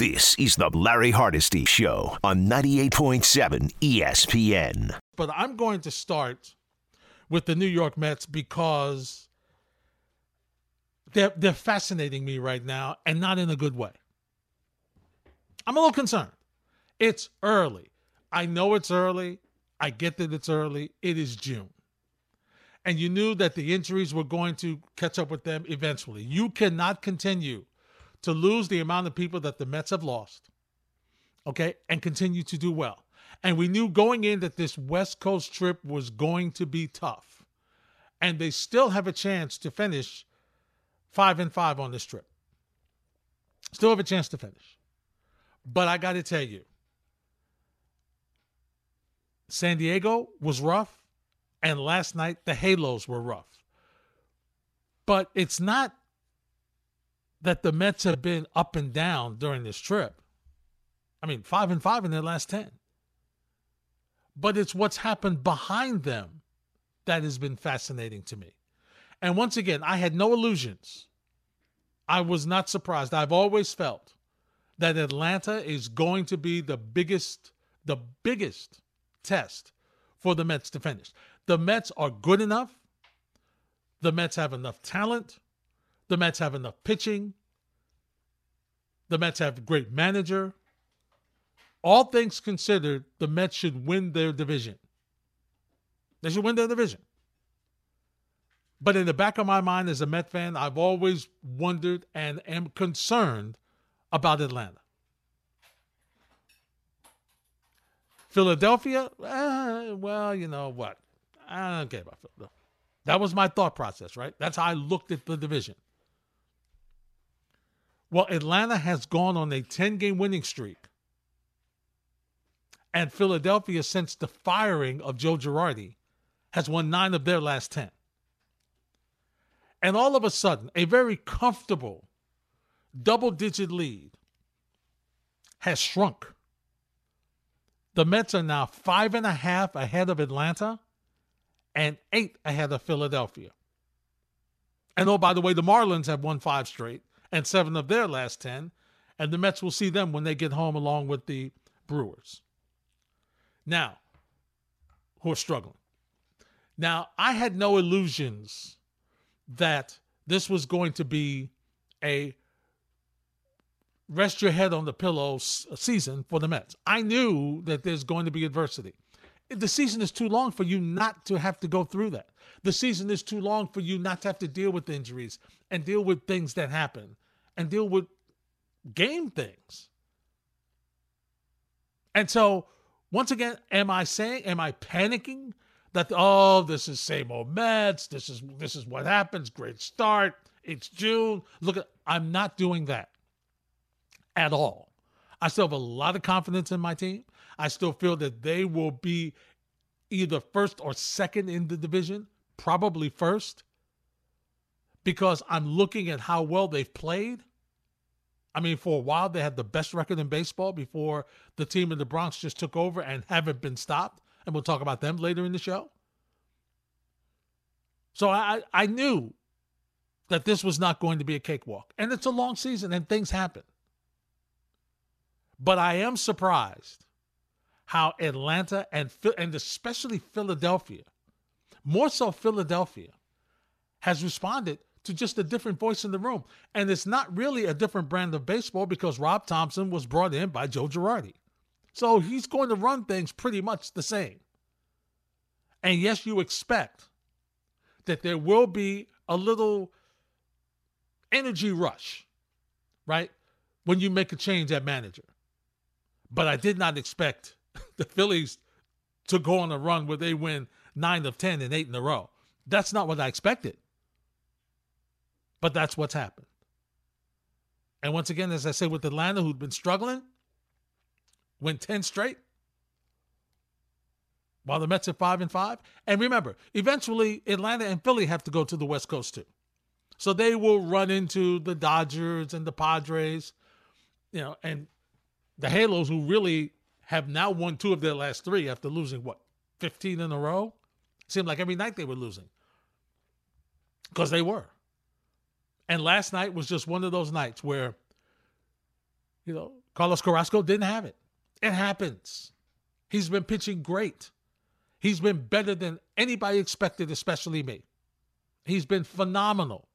This is the Larry Hardesty Show on 98.7 ESPN. But I'm going to start with the New York Mets because they're, they're fascinating me right now and not in a good way. I'm a little concerned. It's early. I know it's early. I get that it's early. It is June. And you knew that the injuries were going to catch up with them eventually. You cannot continue to lose the amount of people that the Mets have lost, okay, and continue to do well. And we knew going in that this West Coast trip was going to be tough. And they still have a chance to finish five and five on this trip. Still have a chance to finish. But I got to tell you, San Diego was rough, and last night the Halos were rough. But it's not that the Mets have been up and down during this trip. I mean, five and five in their last 10. But it's what's happened behind them that has been fascinating to me. And once again, I had no illusions. I was not surprised. I've always felt that Atlanta is going to be the biggest, the biggest test for the Mets to finish. The Mets are good enough. The Mets have enough talent. The Mets have enough pitching. The Mets have a great manager. All things considered, the Mets should win their division. They should win their division. But in the back of my mind as a Met fan, I've always wondered and am concerned about Atlanta. Philadelphia, eh, well, you know what? I don't care about Philadelphia. That was my thought process, right? That's how I looked at the division. Well, Atlanta has gone on a 10 game winning streak. And Philadelphia, since the firing of Joe Girardi, has won nine of their last 10. And all of a sudden, a very comfortable double digit lead has shrunk. The Mets are now five and a half ahead of Atlanta and eight ahead of Philadelphia. And oh, by the way, the Marlins have won five straight and seven of their last 10. And the Mets will see them when they get home along with the Brewers. Now, who are struggling. Now, I had no illusions that this was going to be a rest your head on the pillow uh, season for the Mets. I knew that there's going to be adversity. The season is too long for you not to have to go through that. The season is too long for you not to have to deal with injuries and deal with things that happen and deal with game things. And so, once again, am I saying, am I panicking that oh, this is same old Mets, this is this is what happens, great start, it's June. Look I'm not doing that at all. I still have a lot of confidence in my team. I still feel that they will be either first or second in the division, probably first because I'm looking at how well they've played. I mean, for a while, they had the best record in baseball before the team in the Bronx just took over and haven't been stopped. And we'll talk about them later in the show. So I, I knew that this was not going to be a cakewalk. And it's a long season and things happen. But I am surprised how Atlanta and, and especially Philadelphia, more so Philadelphia, has responded to just a different voice in the room. And it's not really a different brand of baseball because Rob Thompson was brought in by Joe Girardi. So he's going to run things pretty much the same. And yes, you expect that there will be a little energy rush, right? When you make a change at manager. But I did not expect the Phillies to go on a run where they win nine of 10 and eight in a row. That's not what I expected. But that's what's happened. And once again, as I said with Atlanta, who'd been struggling, went 10 straight. While the Mets are five and five. And remember, eventually Atlanta and Philly have to go to the West Coast too. So they will run into the Dodgers and the Padres, you know, and the Halos who really have now won two of their last three after losing what, 15 in a row? seemed like every night they were losing. Because they were. And last night was just one of those nights where You know, Carlos Carrasco didn't have it. It happens. He's been pitching great. He's been better than anybody expected, especially me. He's been phenomenal.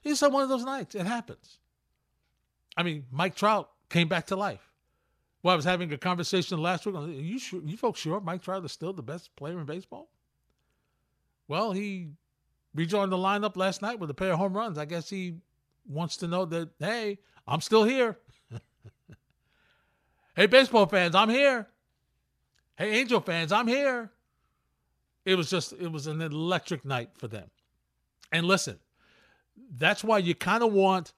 He's had one of those nights. It happens. I mean, Mike Trout came back to life. Well, I was having a conversation last week. Are you sure, you folks sure Mike Trout is still the best player in baseball? Well, he rejoined the lineup last night with a pair of home runs. I guess he wants to know that, hey, I'm still here. hey, baseball fans, I'm here. Hey, Angel fans, I'm here. It was just, it was an electric night for them. And listen, that's why you kind of want,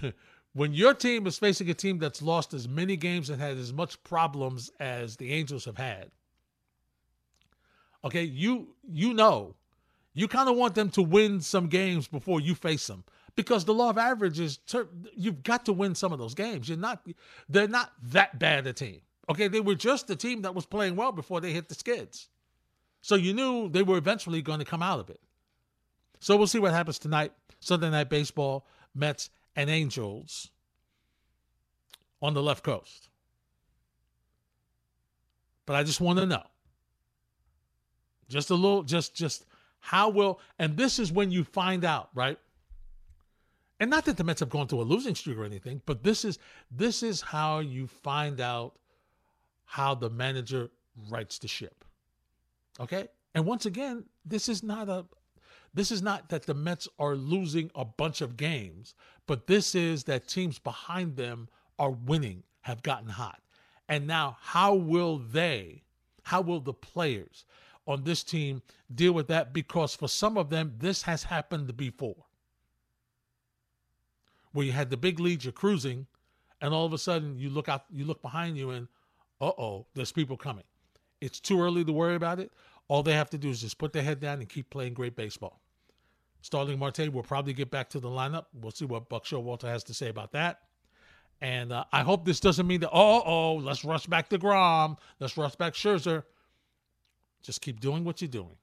when your team is facing a team that's lost as many games and had as much problems as the Angels have had, okay, you you know, you kind of want them to win some games before you face them because the law of averages you've got to win some of those games. You're not they're not that bad a team. Okay, they were just the team that was playing well before they hit the skids. So you knew they were eventually going to come out of it. So we'll see what happens tonight. Sunday night baseball, Mets and Angels on the left coast. But I just want to know. Just a little just just how will and this is when you find out, right? and not that the Mets have gone through a losing streak or anything, but this is this is how you find out how the manager rights the ship. Okay? And once again, this is not a this is not that the Mets are losing a bunch of games, but this is that teams behind them are winning, have gotten hot. And now how will they, how will the players on this team deal with that because for some of them this has happened before where you had the big leads, you're cruising, and all of a sudden you look out, you look behind you, and uh oh, there's people coming. It's too early to worry about it. All they have to do is just put their head down and keep playing great baseball. Starling Marte will probably get back to the lineup. We'll see what Buck Showalter has to say about that. And uh, I hope this doesn't mean that, oh, oh, let's rush back deGrom. Let's rush back Scherzer. Just keep doing what you're doing.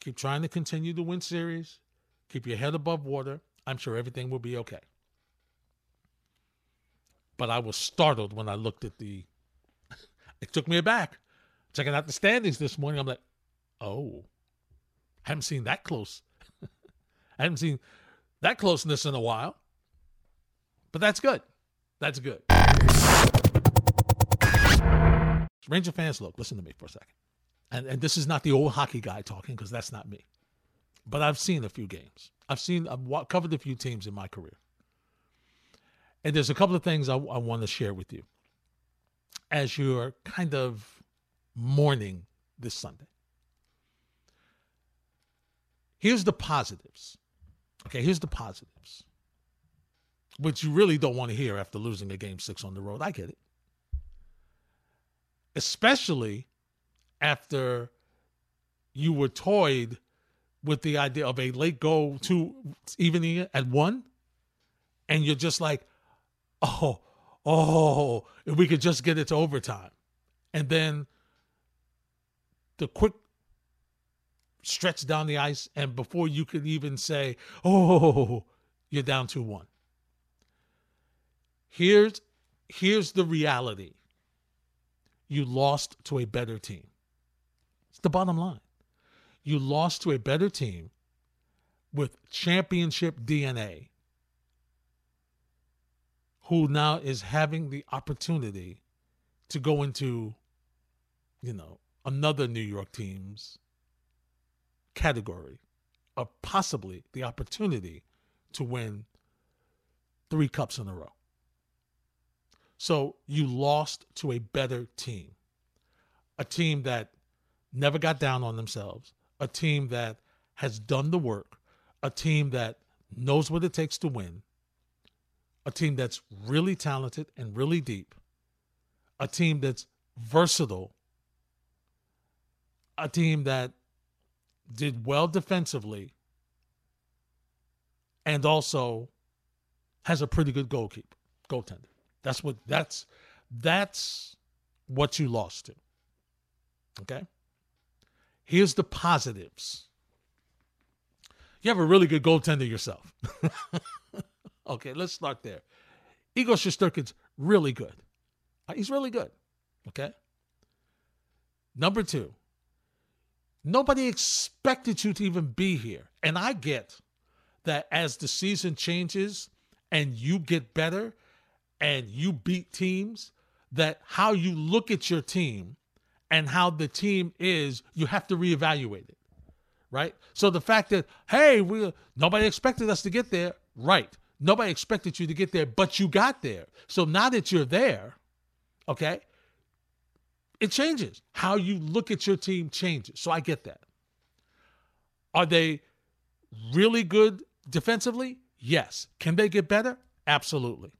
Keep trying to continue to win series. Keep your head above water. I'm sure everything will be okay. But I was startled when I looked at the. it took me aback. Checking out the standings this morning, I'm like, oh, I haven't seen that close. I haven't seen that closeness in a while. But that's good. That's good. Ranger fans, look, listen to me for a second. And, and this is not the old hockey guy talking because that's not me. But I've seen a few games. I've seen, I've covered a few teams in my career. And there's a couple of things I, I want to share with you as you're kind of mourning this Sunday. Here's the positives. Okay, here's the positives, which you really don't want to hear after losing a game six on the road. I get it. Especially after you were toyed with the idea of a late goal to evening at one, and you're just like, oh, oh, if we could just get it to overtime. And then the quick stretch down the ice, and before you could even say, oh, you're down 2 1. Here's, here's the reality you lost to a better team. The bottom line you lost to a better team with championship DNA who now is having the opportunity to go into, you know, another New York team's category of possibly the opportunity to win three cups in a row. So you lost to a better team, a team that never got down on themselves, a team that has done the work, a team that knows what it takes to win, a team that's really talented and really deep, a team that's versatile, a team that did well defensively and also has a pretty good goalkeeper, goaltender. That's what that's that's what you lost to. Okay? Here's the positives. You have a really good goaltender yourself. okay, let's start there. Igor Shesterkin's really good. Uh, he's really good. Okay. Number two, nobody expected you to even be here. And I get that as the season changes and you get better and you beat teams, that how you look at your team and how the team is, you have to reevaluate it. Right? So the fact that, hey, we nobody expected us to get there, right. Nobody expected you to get there, but you got there. So now that you're there, okay, it changes. How you look at your team changes. So I get that. Are they really good defensively? Yes. Can they get better? Absolutely.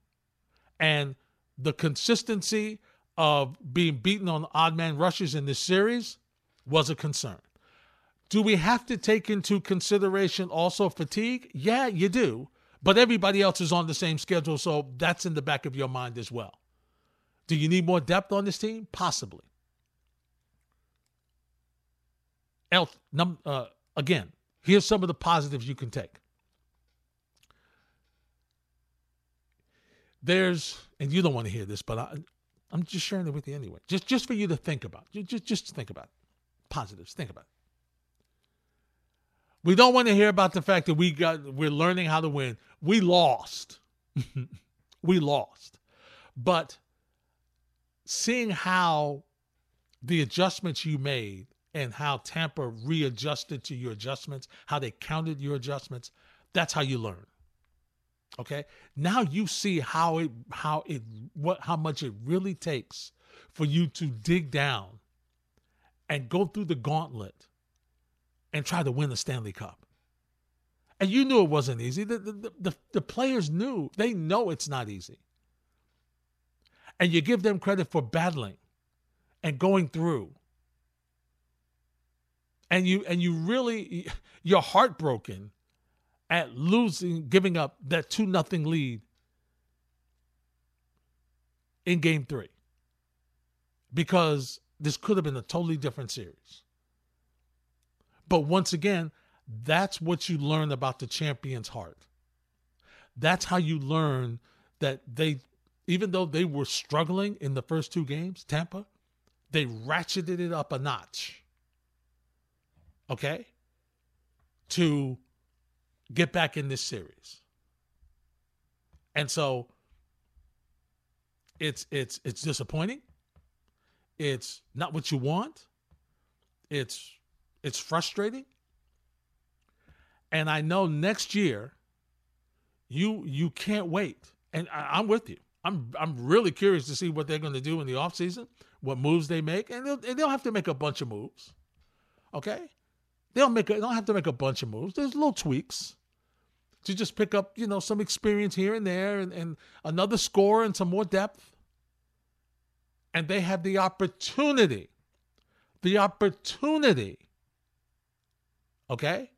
And the consistency of being beaten on odd man rushes in this series was a concern. Do we have to take into consideration also fatigue? Yeah, you do. But everybody else is on the same schedule, so that's in the back of your mind as well. Do you need more depth on this team? Possibly. Else, num, uh, again, here's some of the positives you can take. There's, and you don't want to hear this, but I, I'm just sharing it with you anyway. Just, just for you to think about. Just, just think about it. Positives. Think about it. We don't want to hear about the fact that we got we're learning how to win. We lost. we lost. But seeing how the adjustments you made and how Tampa readjusted to your adjustments, how they counted your adjustments, that's how you learn. Okay? Now you see how it how it what how much it really takes for you to dig down and go through the gauntlet and try to win the Stanley Cup. And you knew it wasn't easy. The, the, the, the, players knew. They know it's not easy. And you give them credit for battling and going through. And you and you really you're heartbroken at losing, giving up that 2 nothing lead in game three. Because this could have been a totally different series. But once again, that's what you learn about the champion's heart. That's how you learn that they, even though they were struggling in the first two games, Tampa, they ratcheted it up a notch. Okay? To get back in this series. And so it's it's it's disappointing. It's not what you want. It's it's frustrating. And I know next year you you can't wait. And I, am with you. I'm I'm really curious to see what they're going to do in the offseason, what moves they make, and they'll, and they'll have to make a bunch of moves. Okay, they'll make a, they don't have to make a bunch of moves. There's little tweaks to just pick up, you know, some experience here and there and, and another score and some more depth. And they have the opportunity, the opportunity, okay,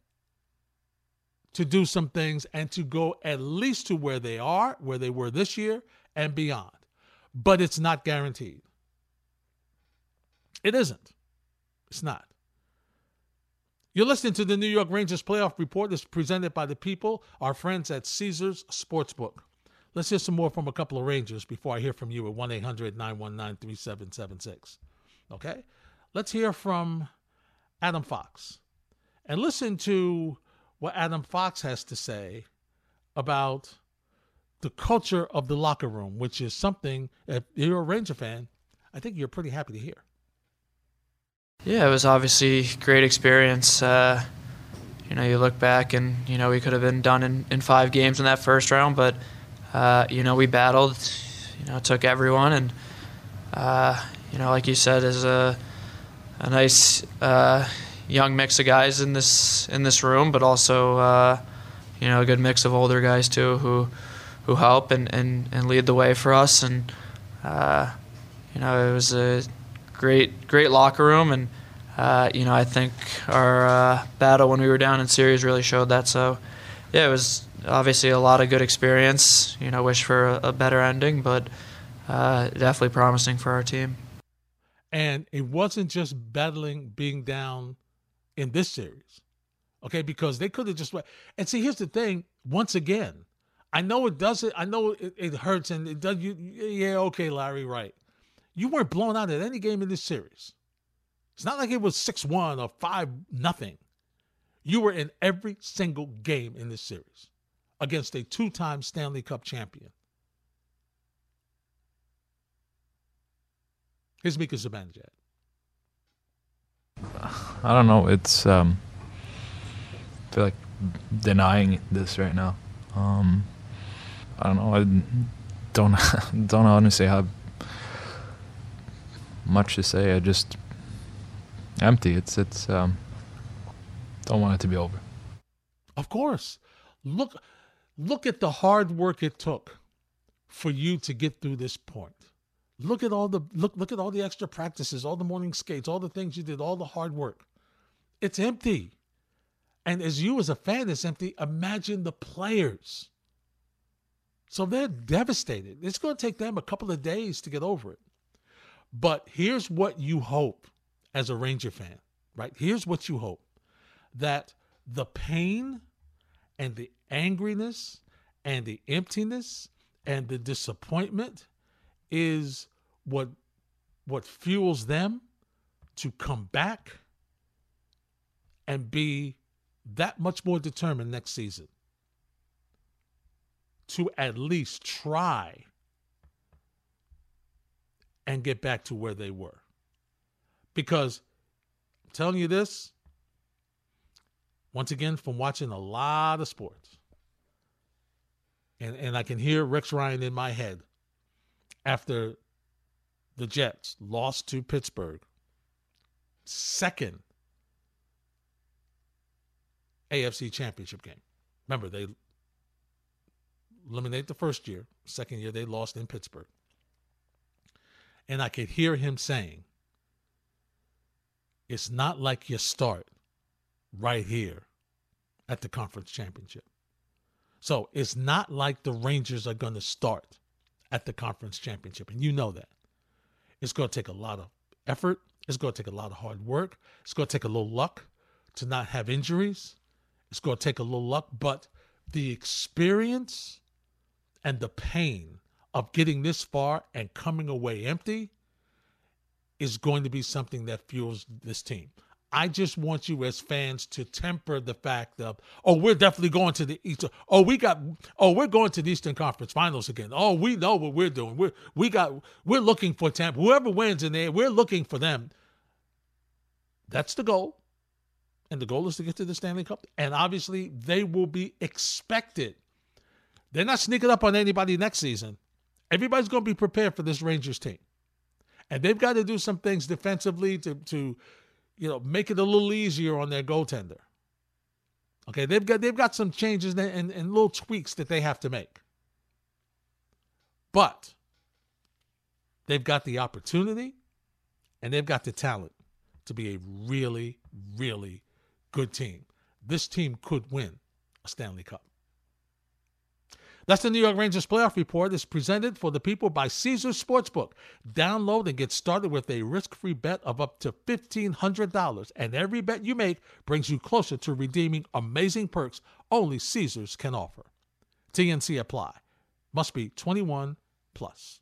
to do some things and to go at least to where they are, where they were this year and beyond. But it's not guaranteed. It isn't. It's not. You're listening to the New York Rangers playoff report that's presented by the people, our friends at Caesars Sportsbook. Let's hear some more from a couple of Rangers before I hear from you at 1 800 919 3776. Okay? Let's hear from Adam Fox and listen to what Adam Fox has to say about the culture of the locker room, which is something, if you're a Ranger fan, I think you're pretty happy to hear. Yeah, it was obviously great experience. Uh, you know, you look back and you know we could have been done in, in five games in that first round, but uh, you know we battled. You know, took everyone, and uh, you know, like you said, is a a nice uh, young mix of guys in this in this room, but also uh, you know a good mix of older guys too who who help and, and, and lead the way for us. And uh, you know, it was a great great locker room, and uh, you know I think our uh, battle when we were down in series really showed that. So yeah, it was obviously a lot of good experience. You know, wish for a, a better ending, but uh, definitely promising for our team. And it wasn't just battling being down in this series, okay? Because they could have just and see. Here's the thing. Once again, I know it does it. I know it, it hurts and it does you. Yeah, okay, Larry, right. You weren't blown out at any game in this series. It's not like it was 6 1 or 5 nothing. You were in every single game in this series against a two time Stanley Cup champion. Here's Mika Zibanejad. I don't know. It's um, I feel like denying this right now. Um, I don't know. I don't don't honestly have much to say. I just empty. It's it's um, don't want it to be over. Of course. Look look at the hard work it took for you to get through this point. Look at all the look look at all the extra practices, all the morning skates, all the things you did, all the hard work. It's empty. And as you as a fan, it's empty. Imagine the players. So they're devastated. It's going to take them a couple of days to get over it. But here's what you hope as a Ranger fan, right? Here's what you hope that the pain and the angriness and the emptiness and the disappointment is what what fuels them to come back and be that much more determined next season to at least try and get back to where they were. Because I'm telling you this, once again, from watching a lot of sports, and, and I can hear Rex Ryan in my head after the Jets lost to Pittsburgh, second AFC championship game. Remember, they eliminated the first year, second year they lost in Pittsburgh. And I could hear him saying, it's not like you start right here at the conference championship. So it's not like the Rangers are going to start at the conference championship. And you know that. It's going to take a lot of effort. It's going to take a lot of hard work. It's going to take a little luck to not have injuries. It's going to take a little luck, but the experience and the pain of getting this far and coming away empty is going to be something that fuels this team. I just want you as fans to temper the fact of, oh, we're definitely going to the Eastern. Oh, we got. Oh, we're going to the Eastern Conference Finals again. Oh, we know what we're doing. We're we got. We're looking for Tampa. Whoever wins in there, we're looking for them. That's the goal, and the goal is to get to the Stanley Cup. And obviously, they will be expected. They're not sneaking up on anybody next season. Everybody's going to be prepared for this Rangers team, and they've got to do some things defensively to to you know, make it a little easier on their goaltender. Okay, they've got they've got some changes and, and, and little tweaks that they have to make. But they've got the opportunity and they've got the talent to be a really, really good team. This team could win a Stanley Cup. That's the New York Rangers playoff report. It's presented for the people by Caesars Sportsbook. Download and get started with a risk-free bet of up to $1,500. And every bet you make brings you closer to redeeming amazing perks only Caesars can offer. TNC apply. Must be 21 plus.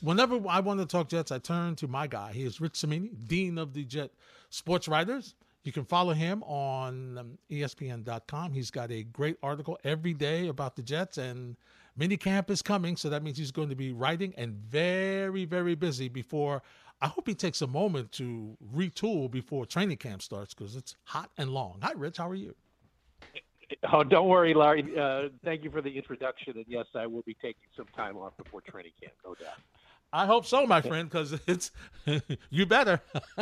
Whenever I want to talk Jets, I turn to my guy. He is Rich Cimini, Dean of the Jet Sports Writers. You can follow him on um, ESPN.com. He's got a great article every day about the Jets, and minicamp is coming, so that means he's going to be writing and very, very busy before. I hope he takes a moment to retool before training camp starts because it's hot and long. Hi, Rich. How are you? Oh, don't worry, Larry. Uh, thank you for the introduction. And yes, I will be taking some time off before training camp, no doubt. I hope so, my friend, because it's you better.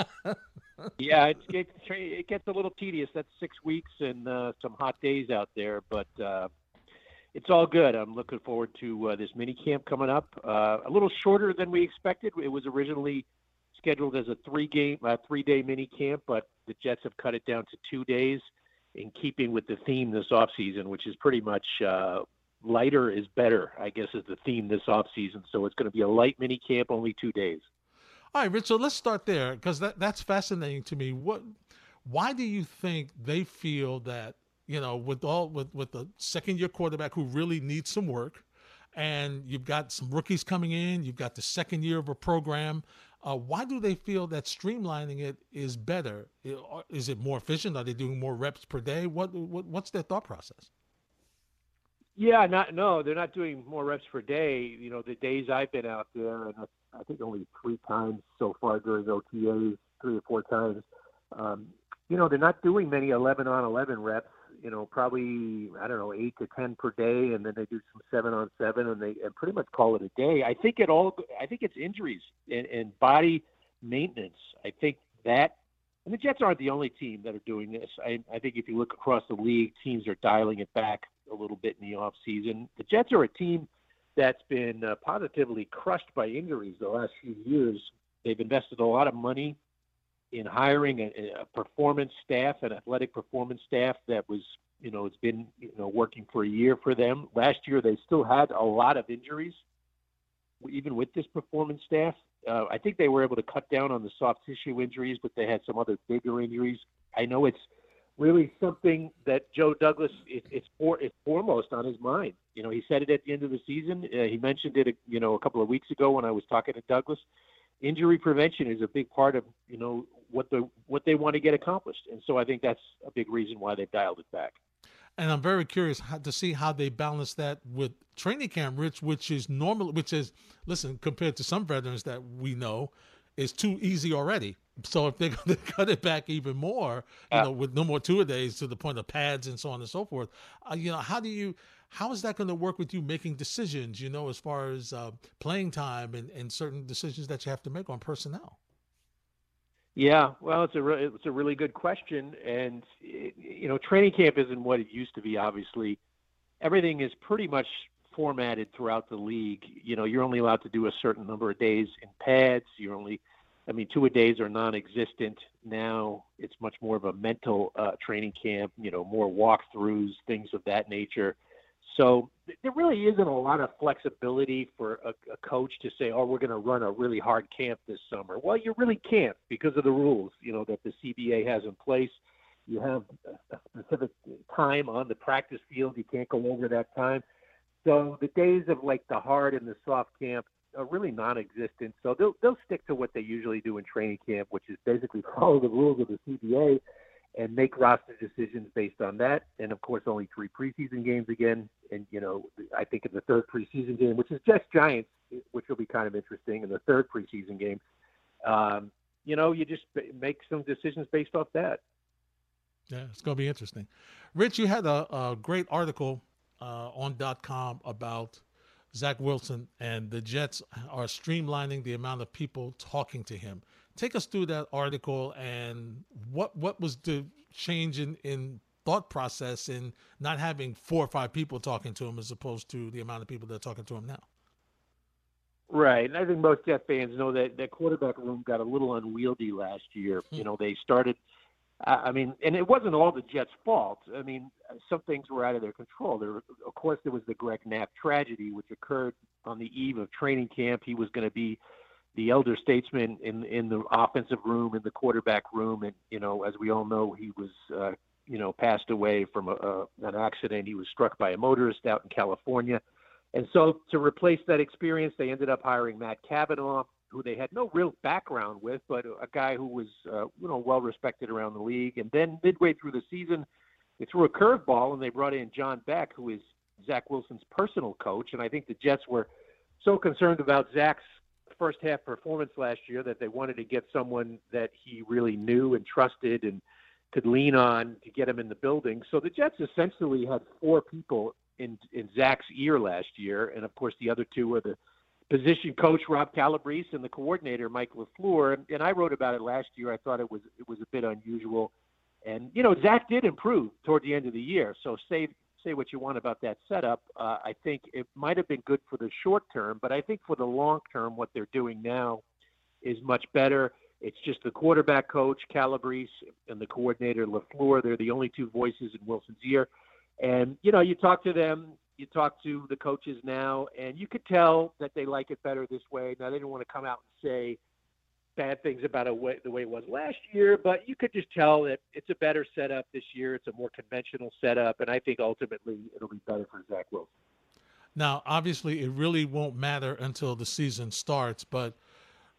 yeah, it, it, it gets a little tedious. That's six weeks and uh, some hot days out there, but uh, it's all good. I'm looking forward to uh, this mini camp coming up. Uh, a little shorter than we expected. It was originally scheduled as a three game, three day mini camp, but the Jets have cut it down to two days, in keeping with the theme this off season, which is pretty much uh, lighter is better. I guess is the theme this off season. So it's going to be a light mini camp, only two days. All right, Rich. So let's start there because that, that's fascinating to me. What? Why do you think they feel that you know, with all with with the second year quarterback who really needs some work, and you've got some rookies coming in, you've got the second year of a program. Uh, why do they feel that streamlining it is better? Is it more efficient? Are they doing more reps per day? What, what what's their thought process? Yeah, not no, they're not doing more reps per day. You know, the days I've been out there, and I think only three times so far during OTAs, three or four times. Um, you know, they're not doing many 11 on 11 reps. You know, probably I don't know eight to ten per day, and then they do some seven on seven, and they and pretty much call it a day. I think it all. I think it's injuries and, and body maintenance. I think that, and the Jets aren't the only team that are doing this. I, I think if you look across the league, teams are dialing it back a little bit in the off season. The Jets are a team that's been uh, positively crushed by injuries the last few years. They've invested a lot of money in hiring a, a performance staff, an athletic performance staff that was, you know, it's been, you know, working for a year for them. Last year, they still had a lot of injuries, even with this performance staff. Uh, I think they were able to cut down on the soft tissue injuries, but they had some other bigger injuries. I know it's really something that Joe Douglas is, is for is foremost on his mind. You know, he said it at the end of the season. Uh, he mentioned it, you know, a couple of weeks ago when I was talking to Douglas. Injury prevention is a big part of you know what the what they want to get accomplished, and so I think that's a big reason why they've dialed it back. And I'm very curious how, to see how they balance that with training camp, Rich, which is normal, which is listen compared to some veterans that we know is too easy already so if they're going to cut it back even more, you know, with no more two a days to the point of pads and so on and so forth, uh, you know, how do you, how is that going to work with you making decisions? You know, as far as uh, playing time and, and certain decisions that you have to make on personnel. Yeah, well, it's a re- it's a really good question, and it, you know, training camp isn't what it used to be. Obviously, everything is pretty much formatted throughout the league. You know, you're only allowed to do a certain number of days in pads. You're only I mean, two a days are non-existent now. It's much more of a mental uh, training camp. You know, more walkthroughs, things of that nature. So there really isn't a lot of flexibility for a, a coach to say, "Oh, we're going to run a really hard camp this summer." Well, you really can't because of the rules, you know, that the CBA has in place. You have a specific time on the practice field. You can't go over that time. So the days of like the hard and the soft camp are really non-existent. So they'll they'll stick to what they usually do in training camp, which is basically follow the rules of the CBA and make roster decisions based on that. And of course, only three preseason games again. And you know, I think in the third preseason game, which is Jets Giants, which will be kind of interesting in the third preseason game, um, you know, you just make some decisions based off that. Yeah, it's going to be interesting. Rich, you had a, a great article uh, on .com about Zach Wilson and the Jets are streamlining the amount of people talking to him. Take us through that article and what what was the change in, in thought process in not having four or five people talking to him as opposed to the amount of people that are talking to him now. Right, and I think most Jet fans know that that quarterback room got a little unwieldy last year. Hmm. You know, they started I mean, and it wasn't all the Jets' fault. I mean, some things were out of their control. There, of course, there was the Greg Knapp tragedy, which occurred on the eve of training camp. He was going to be the elder statesman in in the offensive room, in the quarterback room, and you know, as we all know, he was, uh, you know, passed away from a, a, an accident. He was struck by a motorist out in California, and so to replace that experience, they ended up hiring Matt Cavanaugh who they had no real background with, but a guy who was uh, you know well respected around the league. And then midway through the season, they threw a curveball and they brought in John Beck, who is Zach Wilson's personal coach. And I think the Jets were so concerned about Zach's first half performance last year that they wanted to get someone that he really knew and trusted and could lean on to get him in the building. So the Jets essentially had four people in in Zach's ear last year, and of course the other two were the position coach Rob Calabrese and the coordinator Mike LaFleur. And, I wrote about it last year. I thought it was it was a bit unusual. And you know, Zach did improve toward the end of the year. So say say what you want about that setup. Uh, I think it might have been good for the short term, but I think for the long term, what they're doing now is much better. It's just the quarterback coach Calabrese and the coordinator LaFleur. They're the only two voices in Wilson's ear. And you know, you talk to them, you talk to the coaches now, and you could tell that they like it better this way. Now they didn't want to come out and say, bad things about way, the way it was last year, but you could just tell that it's a better setup this year. It's a more conventional setup, and I think ultimately it'll be better for Zach Wilson. Now, obviously, it really won't matter until the season starts. But,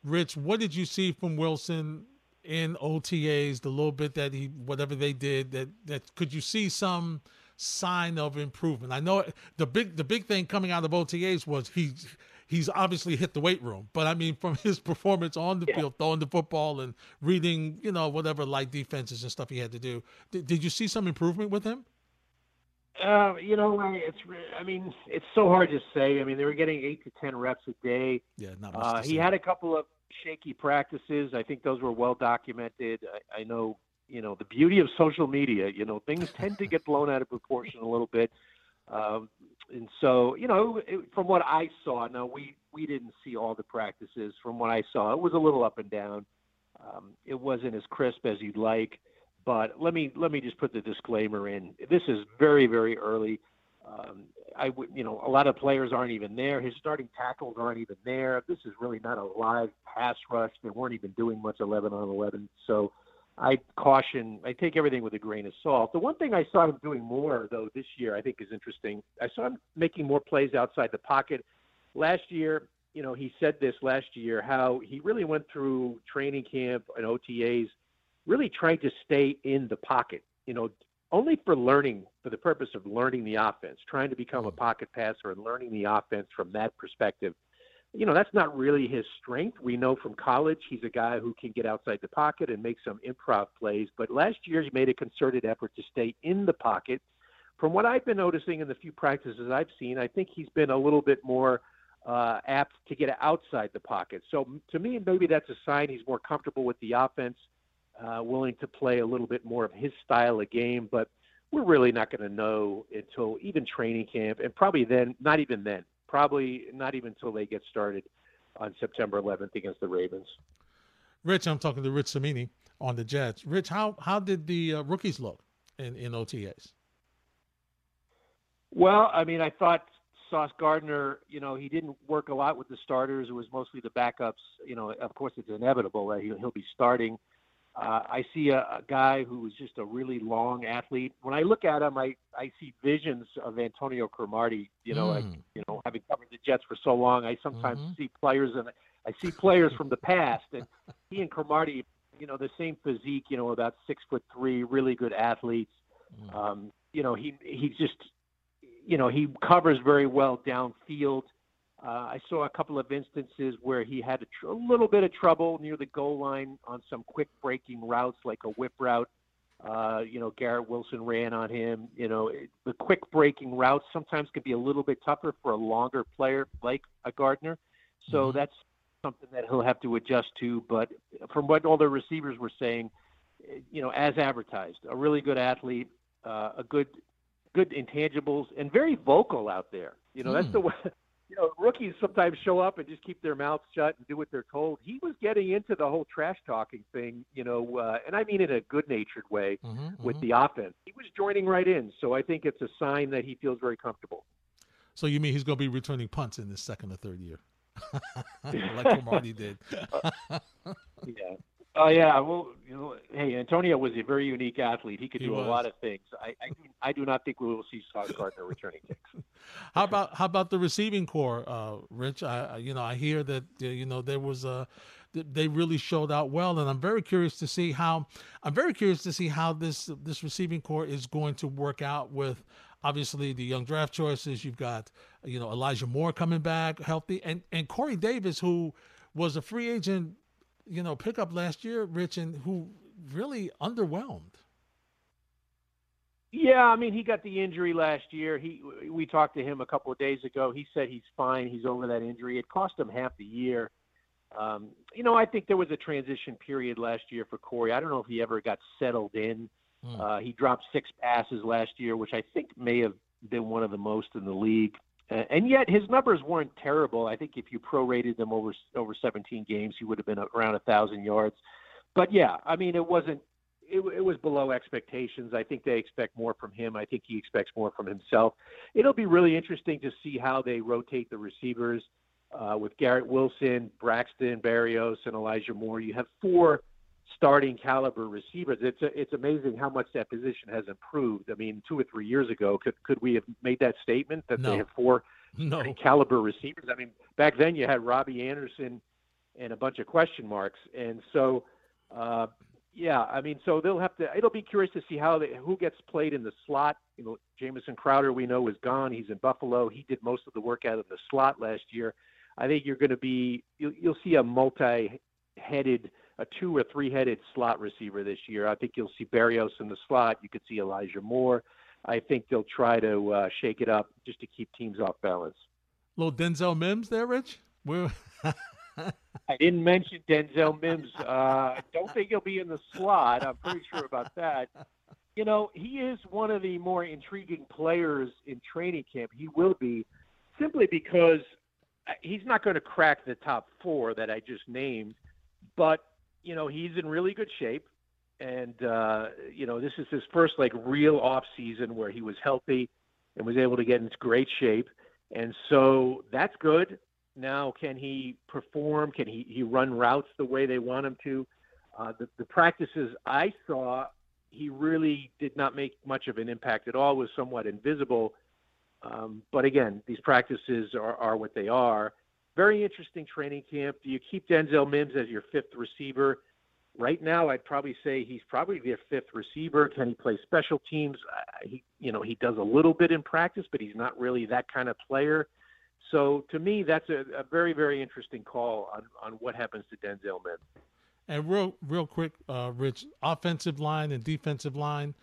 Rich, what did you see from Wilson in OTAs? The little bit that he, whatever they did, that that could you see some sign of improvement? I know the big the big thing coming out of OTAs was he's he's obviously hit the weight room, but I mean from his performance on the yeah. field, throwing the football and reading, you know, whatever light defenses and stuff he had to do. Did, did you see some improvement with him? Uh, you know, it's. I mean, it's so hard to say. I mean, they were getting eight to ten reps a day. Yeah, not much. Uh, he had a couple of shaky practices. I think those were well documented. I, I know. You know, the beauty of social media. You know, things tend to get blown out of proportion a little bit. Um, and so, you know, it, from what I saw, now we we didn't see all the practices. From what I saw, it was a little up and down. Um, it wasn't as crisp as you'd like. But let me let me just put the disclaimer in. This is very very early. Um, I would you know a lot of players aren't even there. His starting tackles aren't even there. This is really not a live pass rush. They weren't even doing much 11 on 11. So I caution. I take everything with a grain of salt. The one thing I saw him doing more though this year I think is interesting. I saw him making more plays outside the pocket. Last year, you know, he said this last year how he really went through training camp and OTAs really trying to stay in the pocket, you know, only for learning, for the purpose of learning the offense, trying to become a mm-hmm. pocket passer and learning the offense from that perspective. You know, that's not really his strength. We know from college he's a guy who can get outside the pocket and make some improv plays. But last year he made a concerted effort to stay in the pocket. From what I've been noticing in the few practices I've seen, I think he's been a little bit more uh, apt to get outside the pocket. So to me, maybe that's a sign he's more comfortable with the offense uh, willing to play a little bit more of his style of game. But we're really not going to know until even training camp, and probably then, not even then, probably not even until they get started on September 11th against the Ravens. Rich, I'm talking to Rich Cimini on the Jets. Rich, how how did the uh, rookies look in in OTAs? Well, I mean, I thought Sauce Gardner, you know, he didn't work a lot with the starters. It was mostly the backups. You know, of course, it's inevitable that he'll, he'll be starting. Uh, I see a, a guy who is just a really long athlete. When I look at him, I, I see visions of Antonio Cromartie. You know, mm. like, you know, having covered the Jets for so long, I sometimes mm-hmm. see players and I see players from the past, and he and Cromartie, you know, the same physique. You know, about six foot three, really good athletes. Mm. Um, you know, he he's just, you know, he covers very well downfield. Uh, I saw a couple of instances where he had a, tr- a little bit of trouble near the goal line on some quick breaking routes, like a whip route. Uh, you know, Garrett Wilson ran on him. You know, it, the quick breaking routes sometimes can be a little bit tougher for a longer player like a Gardner. So mm-hmm. that's something that he'll have to adjust to. But from what all the receivers were saying, you know, as advertised, a really good athlete, uh, a good, good intangibles, and very vocal out there. You know, mm. that's the way you know, rookies sometimes show up and just keep their mouths shut and do what they're told. He was getting into the whole trash talking thing, you know, uh, and I mean in a good natured way mm-hmm, with mm-hmm. the offense. He was joining right in. So I think it's a sign that he feels very comfortable. So you mean he's going to be returning punts in the second or third year? like Cromartie did. yeah. Oh yeah, well, you know, hey, Antonio was a very unique athlete. He could he do was. a lot of things. I, I, do, I do not think we will see Sauce Gardner returning kicks. how about how about the receiving corps, uh, Rich? I you know I hear that you know there was a they really showed out well, and I'm very curious to see how I'm very curious to see how this this receiving corps is going to work out with obviously the young draft choices. You've got you know Elijah Moore coming back healthy, and and Corey Davis who was a free agent you know, pickup last year, Rich, and who really underwhelmed. Yeah, I mean, he got the injury last year. He we talked to him a couple of days ago. He said he's fine. He's over that injury. It cost him half the year. Um, you know, I think there was a transition period last year for Corey. I don't know if he ever got settled in. Mm. Uh, he dropped six passes last year, which I think may have been one of the most in the league. And yet his numbers weren't terrible. I think if you prorated them over over 17 games, he would have been around a thousand yards. But yeah, I mean, it wasn't. It, it was below expectations. I think they expect more from him. I think he expects more from himself. It'll be really interesting to see how they rotate the receivers. uh, with Garrett Wilson, Braxton Berrios, and Elijah Moore. You have four starting caliber receivers. It's a, it's amazing how much that position has improved. I mean, two or three years ago, could could we have made that statement that no. they have four no. caliber receivers? I mean, back then you had Robbie Anderson and a bunch of question marks, and so. Uh, yeah, I mean, so they'll have to. It'll be curious to see how they, who gets played in the slot. You know, Jamison Crowder, we know is gone. He's in Buffalo. He did most of the work out of the slot last year. I think you're going to be. You'll, you'll see a multi-headed, a two or three-headed slot receiver this year. I think you'll see Berrios in the slot. You could see Elijah Moore. I think they'll try to uh, shake it up just to keep teams off balance. Little Denzel Mims there, Rich. We're I didn't mention Denzel Mims. Uh, I don't think he'll be in the slot. I'm pretty sure about that. You know, he is one of the more intriguing players in training camp. He will be simply because uh, he's not going to crack the top four that I just named, but you know he's in really good shape, and uh, you know this is his first like real off season where he was healthy and was able to get into great shape, and so that's good now can he perform? Can he, he run routes the way they want him to? Uh, the, the practices I saw, he really did not make much of an impact at all, was somewhat invisible. Um, but again, these practices are, are what they are. Very interesting training camp. Do you keep Denzel Mims as your fifth receiver? Right now, I'd probably say he's probably their fifth receiver. Can he play special teams? Uh, he, you know, he does a little bit in practice, but he's not really that kind of player. So to me, that's a, a very, very interesting call on, on what happens to Denzel Mims. And real, real quick, uh, Rich, offensive line and defensive line.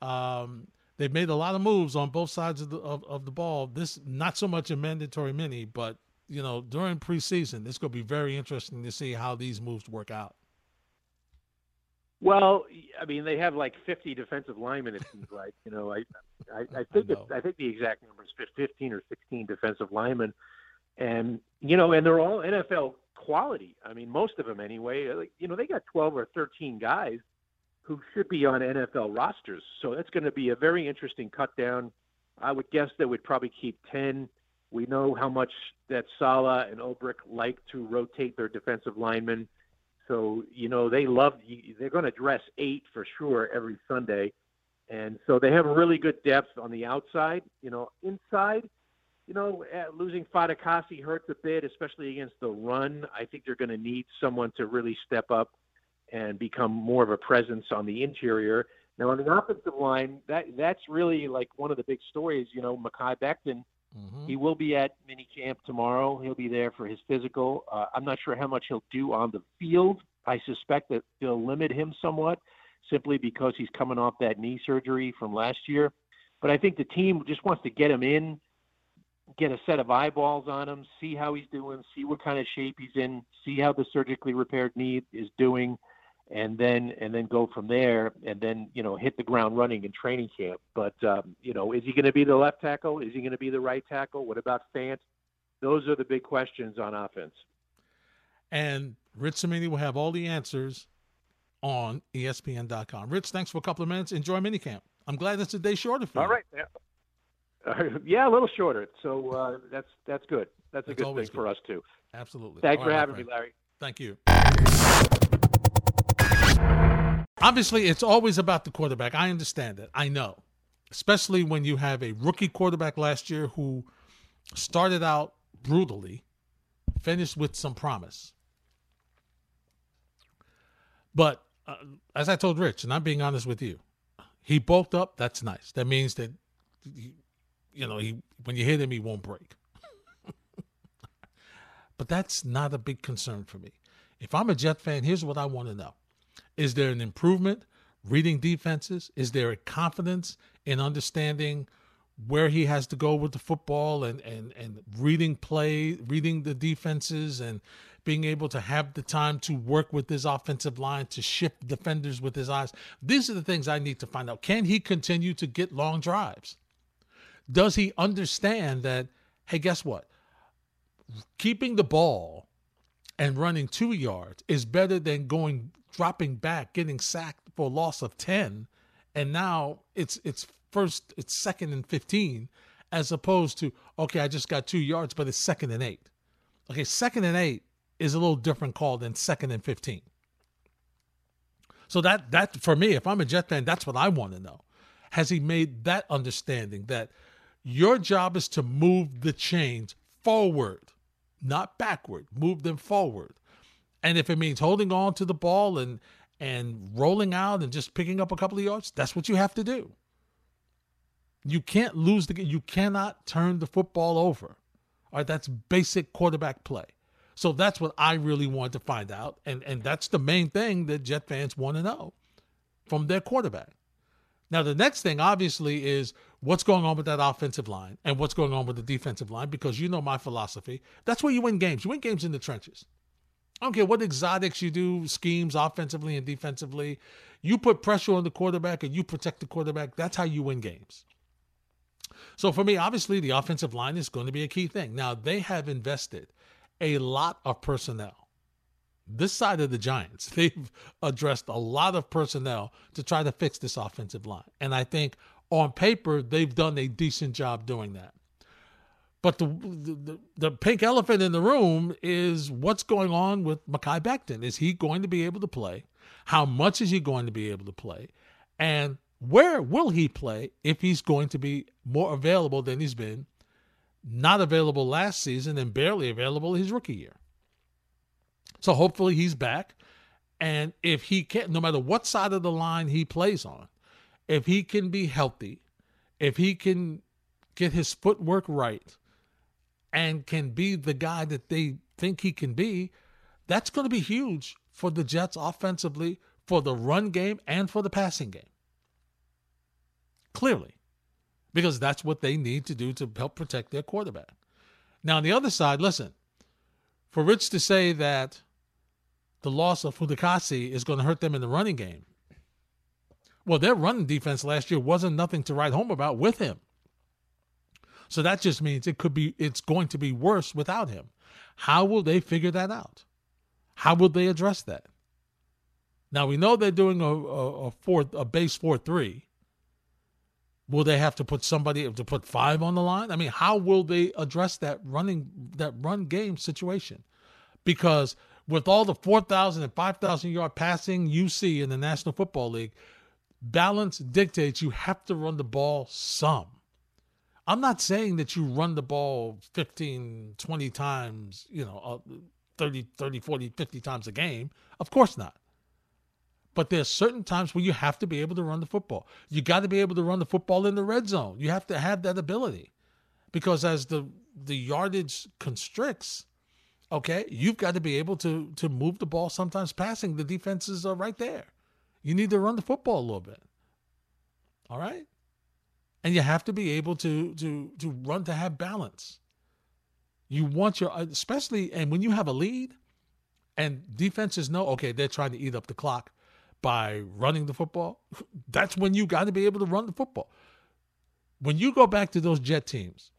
Um, they've made a lot of moves on both sides of the of, of the ball. This not so much a mandatory mini, but you know during preseason, it's going to be very interesting to see how these moves work out. Well, I mean, they have like 50 defensive linemen. It seems like you know. I I, I think I, I think the exact number is 15 or 16 defensive linemen, and you know, and they're all NFL quality. I mean, most of them anyway. Uh, like, you know, they got 12 or 13 guys who should be on NFL rosters. So that's going to be a very interesting cut down. I would guess they would probably keep 10. We know how much that Saleh and Ulbrich like to rotate their defensive linemen. So you know they love they're going to dress eight for sure every Sunday, and so they have really good depth on the outside. You know, inside, you know, eh, losing Fatukasi hurts a bit, especially against the run. I think they're going to need someone to really step up and become more of a presence on the interior. Now on the offensive line, that that's really like one of the big stories. You know, Mekhi Becton Mm-hmm. He will be at minicamp tomorrow. He'll be there for his physical. Uh, I'm not sure how much he'll do on the field. I suspect that they'll limit him somewhat simply because he's coming off that knee surgery from last year. But I think the team just wants to get him in, get a set of eyeballs on him, see how he's doing, see what kind of shape he's in, see how the surgically repaired knee is doing and then and then go from there and then you know hit the ground running in training camp. But um, you know is he going to be the left tackle? Is he going to be the right tackle? What about Fant? Those are the big questions on offense. And Rich Cimini will have all the answers on ESPN.com Rich thanks for a couple of minutes. Enjoy minicamp. I'm glad it's a day shorter for all you. right yeah, uh, yeah a little shorter. So uh, that's that's good. That's, that's a good thing good. for us too. Absolutely. Thanks all for right, having me Larry. Thank you Obviously, it's always about the quarterback. I understand it. I know. Especially when you have a rookie quarterback last year who started out brutally, finished with some promise. But uh, as I told Rich, and I'm being honest with you, he bulked up. That's nice. That means that, he, you know, he when you hit him, he won't break. but that's not a big concern for me. If I'm a Jet fan, here's what I want to know is there an improvement reading defenses? Is there a confidence in understanding where he has to go with the football and, and, and reading play, reading the defenses and being able to have the time to work with his offensive line to shift defenders with his eyes. These are the things I need to find out. Can he continue to get long drives? Does he understand that, hey, guess what? Keeping the ball and running two yards is better than going dropping back, getting sacked for a loss of 10, and now it's it's first, it's second and 15, as opposed to, okay, I just got two yards, but it's second and eight. Okay, second and eight is a little different call than second and 15. So that that for me, if I'm a Jet fan, that's what I want to know. Has he made that understanding that your job is to move the chains forward, not backward. Move them forward. And if it means holding on to the ball and and rolling out and just picking up a couple of yards, that's what you have to do. You can't lose the game. You cannot turn the football over. All right, that's basic quarterback play. So that's what I really wanted to find out. And and that's the main thing that Jet fans want to know from their quarterback. Now the next thing obviously is what's going on with that offensive line and what's going on with the defensive line because you know my philosophy. That's where you win games. You win games in the trenches. I don't care what exotics you do, schemes offensively and defensively. You put pressure on the quarterback and you protect the quarterback. That's how you win games. So for me, obviously, the offensive line is going to be a key thing. Now, they have invested a lot of personnel. This side of the Giants, they've addressed a lot of personnel to try to fix this offensive line. And I think on paper, they've done a decent job doing that. But the, the, the pink elephant in the room is what's going on with Mekhi Becton. Is he going to be able to play? How much is he going to be able to play? And where will he play if he's going to be more available than he's been? Not available last season and barely available his rookie year. So hopefully he's back. And if he can, no matter what side of the line he plays on, if he can be healthy, if he can get his footwork right, and can be the guy that they think he can be, that's going to be huge for the Jets offensively, for the run game, and for the passing game. Clearly, because that's what they need to do to help protect their quarterback. Now, on the other side, listen, for Rich to say that the loss of Fatukasi is going to hurt them in the running game, well, their running defense last year wasn't nothing to write home about with him. So that just means it could be it's going to be worse without him. How will they figure that out? How will they address that? Now we know they're doing a a, a a base four three. Will they have to put somebody to put five on the line? I mean, how will they address that running that run game situation? Because with all the 4,000 and 5,000 yard passing you see in the National Football League, balance dictates you have to run the ball some. I'm not saying that you run the ball 15, 20 times, you know, uh, 30, 30, 40, 50 times a game. Of course not. But there's certain times where you have to be able to run the football. You got to be able to run the football in the red zone. You have to have that ability. Because as the the yardage constricts, okay, you've got to be able to to move the ball sometimes passing. The defenses are right there. You need to run the football a little bit. All right? And you have to be able to to to run to have balance. You want your especially and when you have a lead and defenses know okay they're trying to eat up the clock by running the football, that's when you got to be able to run the football. When you go back to those Jet teams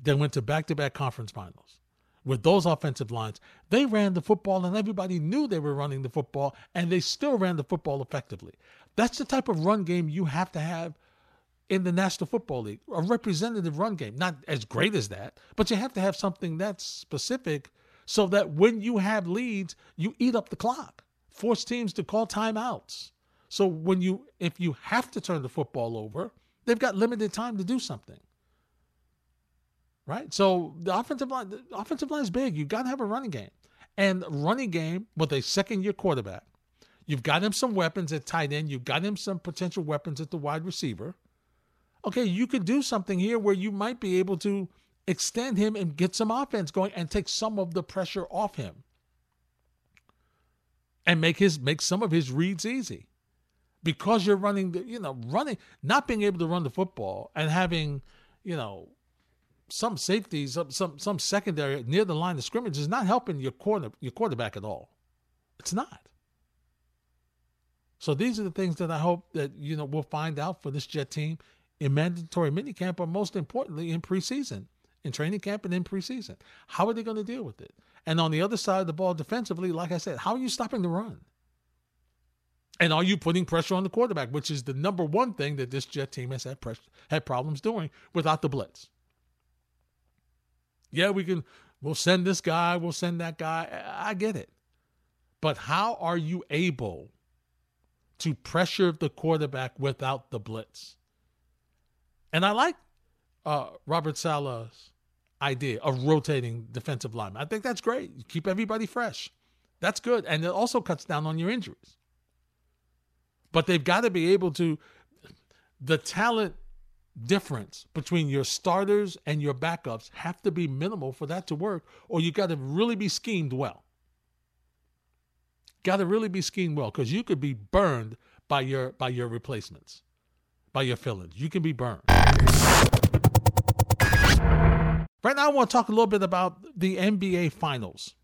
that went to back-to-back conference finals with those offensive lines, they ran the football and everybody knew they were running the football and they still ran the football effectively. That's the type of run game you have to have in the National Football League, a representative run game. Not as great as that, but you have to have something that's specific so that when you have leads, you eat up the clock, force teams to call timeouts. So when you if you have to turn the football over, they've got limited time to do something. Right? So the offensive line the offensive line is big. You got to have a running game. And running game with a second year quarterback. You've got him some weapons at tight end. You've got him some potential weapons at the wide receiver okay, you could do something here where you might be able to extend him and get some offense going and take some of the pressure off him. And make his make some of his reads easy. Because you're running the you know running not being able to run the football and having you know some safeties some some, some secondary near the line of scrimmage is not helping your corner your quarterback at all. It's not. So these are the things that I hope that you know we'll find out for this Jet team in mandatory minicamp, but most importantly in preseason, in training camp and in preseason. How are they going to deal with it? And on the other side of the ball, defensively, like I said, how are you stopping the run? And are you putting pressure on the quarterback, which is the number one thing that this Jet team has had pressure, had problems doing without the blitz? Yeah, we can we'll send this guy, we'll send that guy. I get it. But how are you able to pressure the quarterback without the blitz? And I like uh, Robert Saleh's idea of rotating defensive linemen. I think that's great. You keep everybody fresh. That's good. And it also cuts down on your injuries. But they've got to be able to, the talent difference between your starters and your backups have to be minimal for that to work, or you got to really be schemed well. Got to really be schemed well because you could be burned by your by your replacements, by your fill-ins. You can be burned. Right now, I want to talk a little bit about the NBA Finals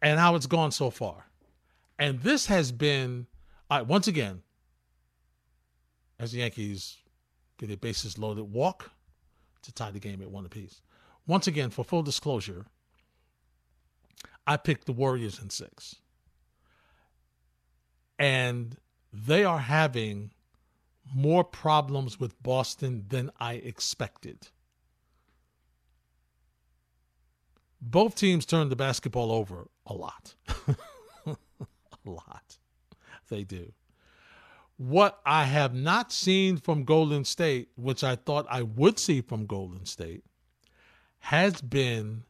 and how it's gone so far. And this has been, right, once again, as the Yankees get a bases loaded walk to tie the game at one apiece. Once again, for full disclosure, I picked the Warriors in six. And they are having more problems with Boston than I expected. Both teams turned the basketball over a lot. a lot. They do. What I have not seen from Golden State, which I thought I would see from Golden State, has been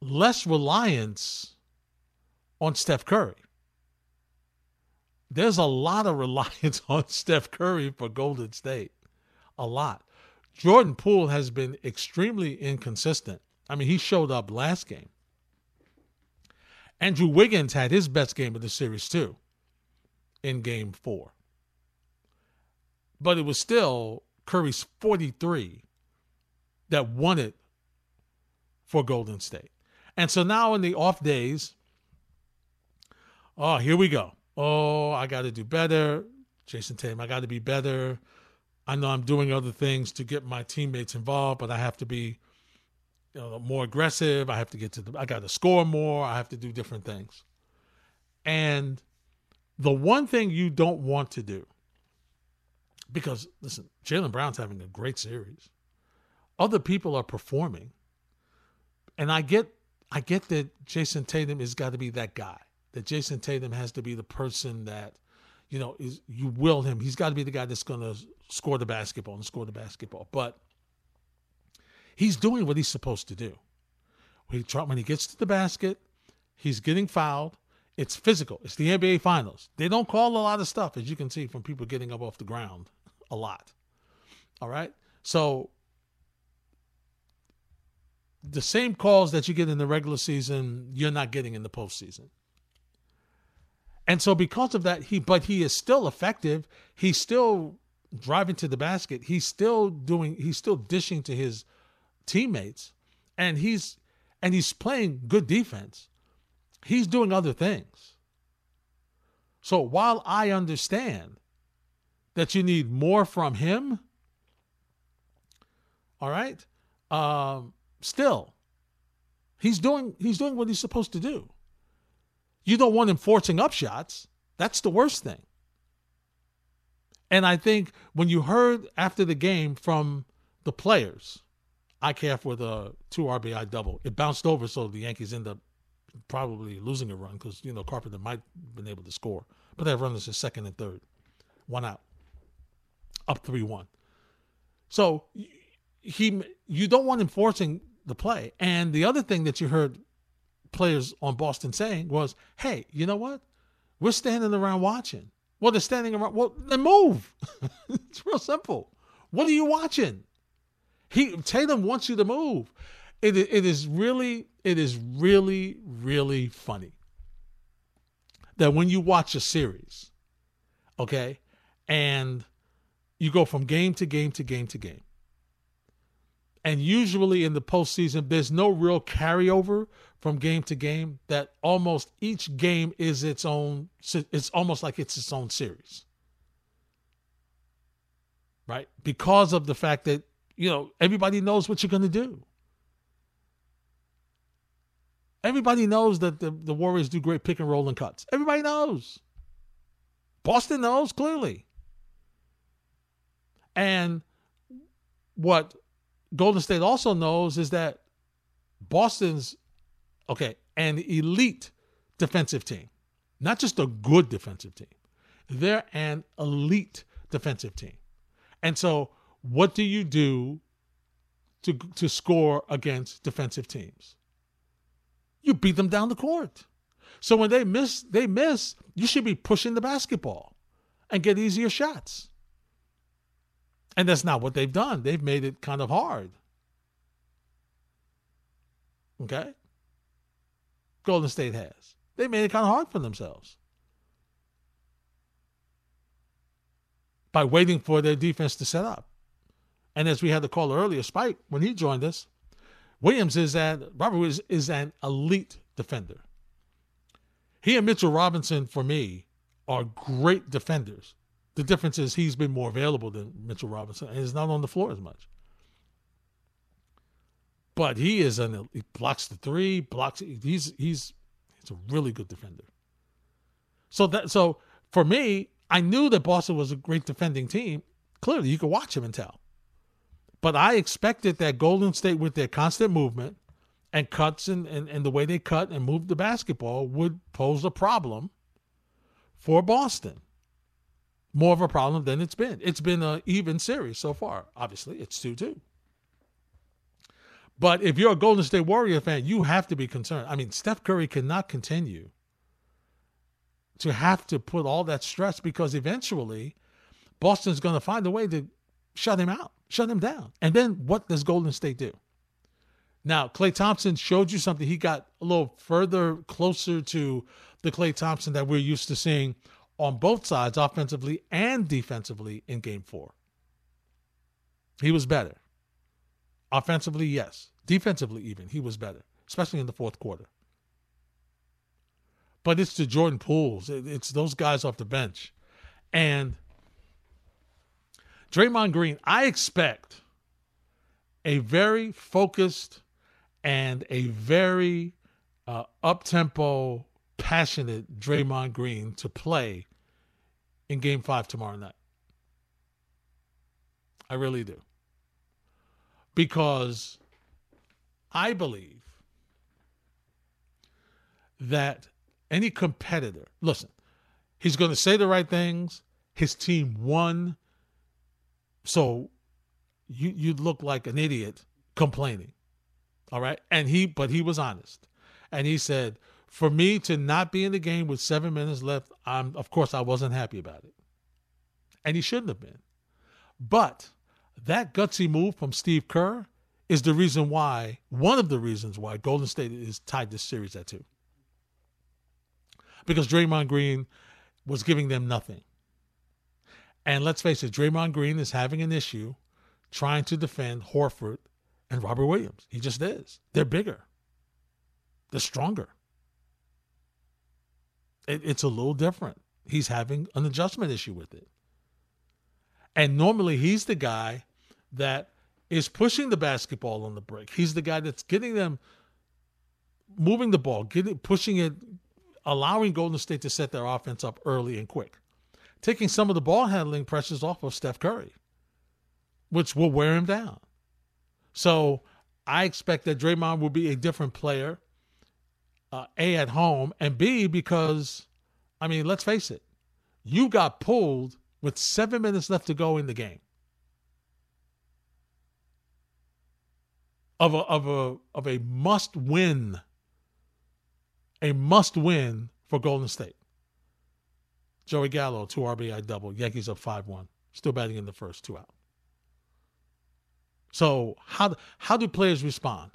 less reliance on Steph Curry. There's a lot of reliance on Steph Curry for Golden State. A lot. Jordan Poole has been extremely inconsistent. I mean, he showed up last game. Andrew Wiggins had his best game of the series, too in game four. But it was still Curry's 43 that won it for Golden State. And so now in the off days, oh, here we go. Oh, I got to do better. Jayson Tatum, I got to be better. I know I'm doing other things to get my teammates involved, but I have to be you know, more aggressive. I have to get to the, I got to score more. I have to do different things. And the one thing you don't want to do, because listen, Jaylen Brown's having a great series. Other people are performing. And I get I get that Jayson Tatum has got to be that guy. That Jayson Tatum has to be the person that, you know, is you will him. He's got to be the guy that's gonna score the basketball and score the basketball. But he's doing what he's supposed to do. When he, when he gets to the basket, he's getting fouled. It's physical. It's the NBA Finals. They don't call a lot of stuff, as you can see from people getting up off the ground a lot. All right. So the same calls that you get in the regular season, you're not getting in the postseason. And so because of that, he but he is still effective. He's still driving to the basket. He's still doing he's still dishing to his teammates. And he's and he's playing good defense. He's doing other things. So while I understand that you need more from him, all right, um, still, he's doing he's doing what he's supposed to do. You don't want him forcing up shots. That's the worst thing. And I think when you heard after the game from the players, IKF with a two RBI double, it bounced over, so the Yankees end up probably losing a run because you know Carpenter might have been able to score, but that run is second and third, one out, up three one. So he, you don't want him forcing the play. And the other thing that you heard players on Boston saying was, "Hey, you know what? We're standing around watching. Well, they're standing around. Well, then move. it's real simple. What are you watching? He Tatum wants you to move it it is really it is really really funny that when you watch a series, okay, and you go from game to game to game to game, and usually in the postseason, there's no real carryover from game to game. That almost each game is its own. It's almost like it's its own series, right? Because of the fact that you know everybody knows what you're going to do. Everybody knows that the, the Warriors do great pick and roll and cuts. Everybody knows. Boston knows clearly. And what Golden State also knows is that Boston's okay, an elite defensive team, not just a good defensive team. They're an elite defensive team. And so, what do you do to to score against defensive teams? You beat them down the court. So when they miss, they miss. You should be pushing the basketball and get easier shots. And that's not what they've done. They've made it kind of hard. Okay? Golden State has. They made it kind of hard for themselves. By waiting for their defense to set up. And as we had the caller earlier, Spike, when he joined us, Williams is that Robert is, is an elite defender. He and Mitchell Robinson, for me, are great defenders. The difference is he's been more available than Mitchell Robinson and is not on the floor as much. But he is an he blocks the three, blocks he's he's he's a really good defender. So that so for me, I knew that Boston was a great defending team. Clearly, you could watch him and tell. But I expected that Golden State, with their constant movement and cuts and, and, and the way they cut and move the basketball, would pose a problem for Boston. More of a problem than it's been. It's been an even series so far. Obviously, it's 2 2. But if you're a Golden State Warrior fan, you have to be concerned. I mean, Steph Curry cannot continue to have to put all that stress because eventually Boston's going to find a way to shut him out shut him down. And then what does Golden State do? Now, Klay Thompson showed you something. He got a little further closer to the Klay Thompson that we're used to seeing on both sides, offensively and defensively, in game four. He was better. Offensively, yes. Defensively, even, he was better, especially in the fourth quarter. But it's the Jordan Pooles, it's those guys off the bench. And Draymond Green, I expect a very focused and a very uh, up tempo, passionate Draymond Green to play in game five tomorrow night. I really do. Because I believe that any competitor, listen, he's going to say the right things. His team won so you you'd look like an idiot complaining. All right? And he but he was honest. And he said, "For me to not be in the game with 7 minutes left, I'm of course I wasn't happy about it." And he shouldn't have been. But that gutsy move from Steve Kerr is the reason why, one of the reasons why Golden State is tied this series at two. Because Draymond Green was giving them nothing. And let's face it, Draymond Green is having an issue trying to defend Horford and Robert Williams. He just is. They're bigger, they're stronger. It, it's a little different. He's having an adjustment issue with it. And normally he's the guy that is pushing the basketball on the break. He's the guy that's getting them moving the ball, getting pushing it, allowing Golden State to set their offense up early and quick taking some of the ball handling pressures off of Steph Curry, which will wear him down. So I expect that Draymond will be a different player, uh, A, at home, and B, because, I mean, let's face it, you got pulled with seven minutes left to go in the game. Of a, of a, of a must win, a must win for Golden State. Joey Gallo, two RBI double. Yankees up 5 1. Still batting in the first, two out. So, how, how do players respond?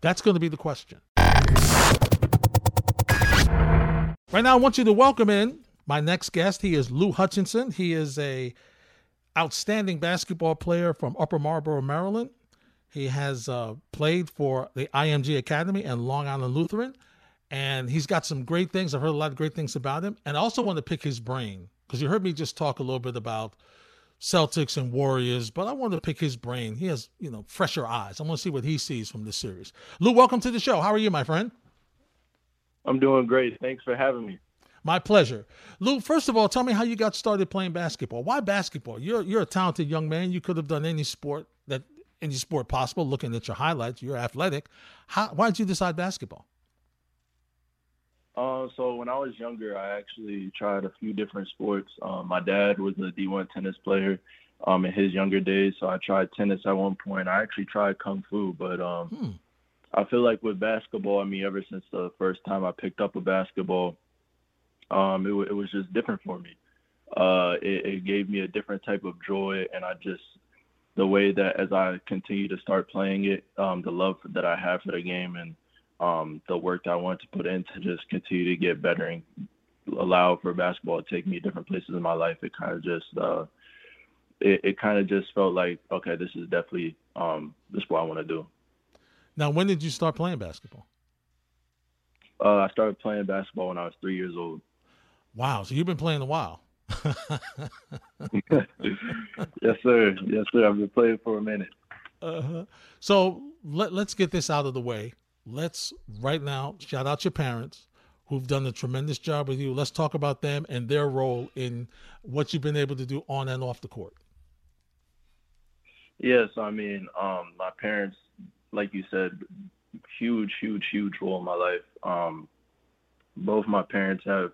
That's going to be the question. Right now, I want you to welcome in my next guest. He is Lou Hutchinson. He is a outstanding basketball player from Upper Marlboro, Maryland. He has uh, played for the IMG Academy and Long Island Lutheran and he's got some great things. I've heard a lot of great things about him, and I also want to pick his brain because you heard me just talk a little bit about Celtics and Warriors, but I want to pick his brain. He has, you know, fresher eyes. I want to see what he sees from this series. Lou, welcome to the show. How are you, my friend? I'm doing great. Thanks for having me. My pleasure. Lou, first of all, tell me how you got started playing basketball. Why basketball? You're you're a talented young man. You could have done any sport that any sport possible. Looking at your highlights, you're athletic. How, why did you decide basketball? Uh, so when I was younger, I actually tried a few different sports. Um, my dad was a D1 tennis player um, in his younger days, so I tried tennis at one point. I actually tried kung fu, but um, hmm. I feel like with basketball, I mean, ever since the first time I picked up a basketball, um, it, it was just different for me. Uh, it, it gave me a different type of joy, and I just the way that as I continue to start playing it, um, the love that I have for the game and um, the work that I want to put in to just continue to get better and allow for basketball to take me different places in my life. It kind of just uh, it, it kind of just felt like okay, this is definitely um, this is what I want to do. Now, when did you start playing basketball? Uh, I started playing basketball when I was three years old. Wow, so you've been playing a while. yes, sir. Yes, sir. I've been playing for a minute. Uh-huh. So let, let's get this out of the way. Let's right now shout out your parents who've done a tremendous job with you. Let's talk about them and their role in what you've been able to do on and off the court. Yes, I mean, um, my parents, like you said, huge, huge, huge role in my life. Um, both my parents have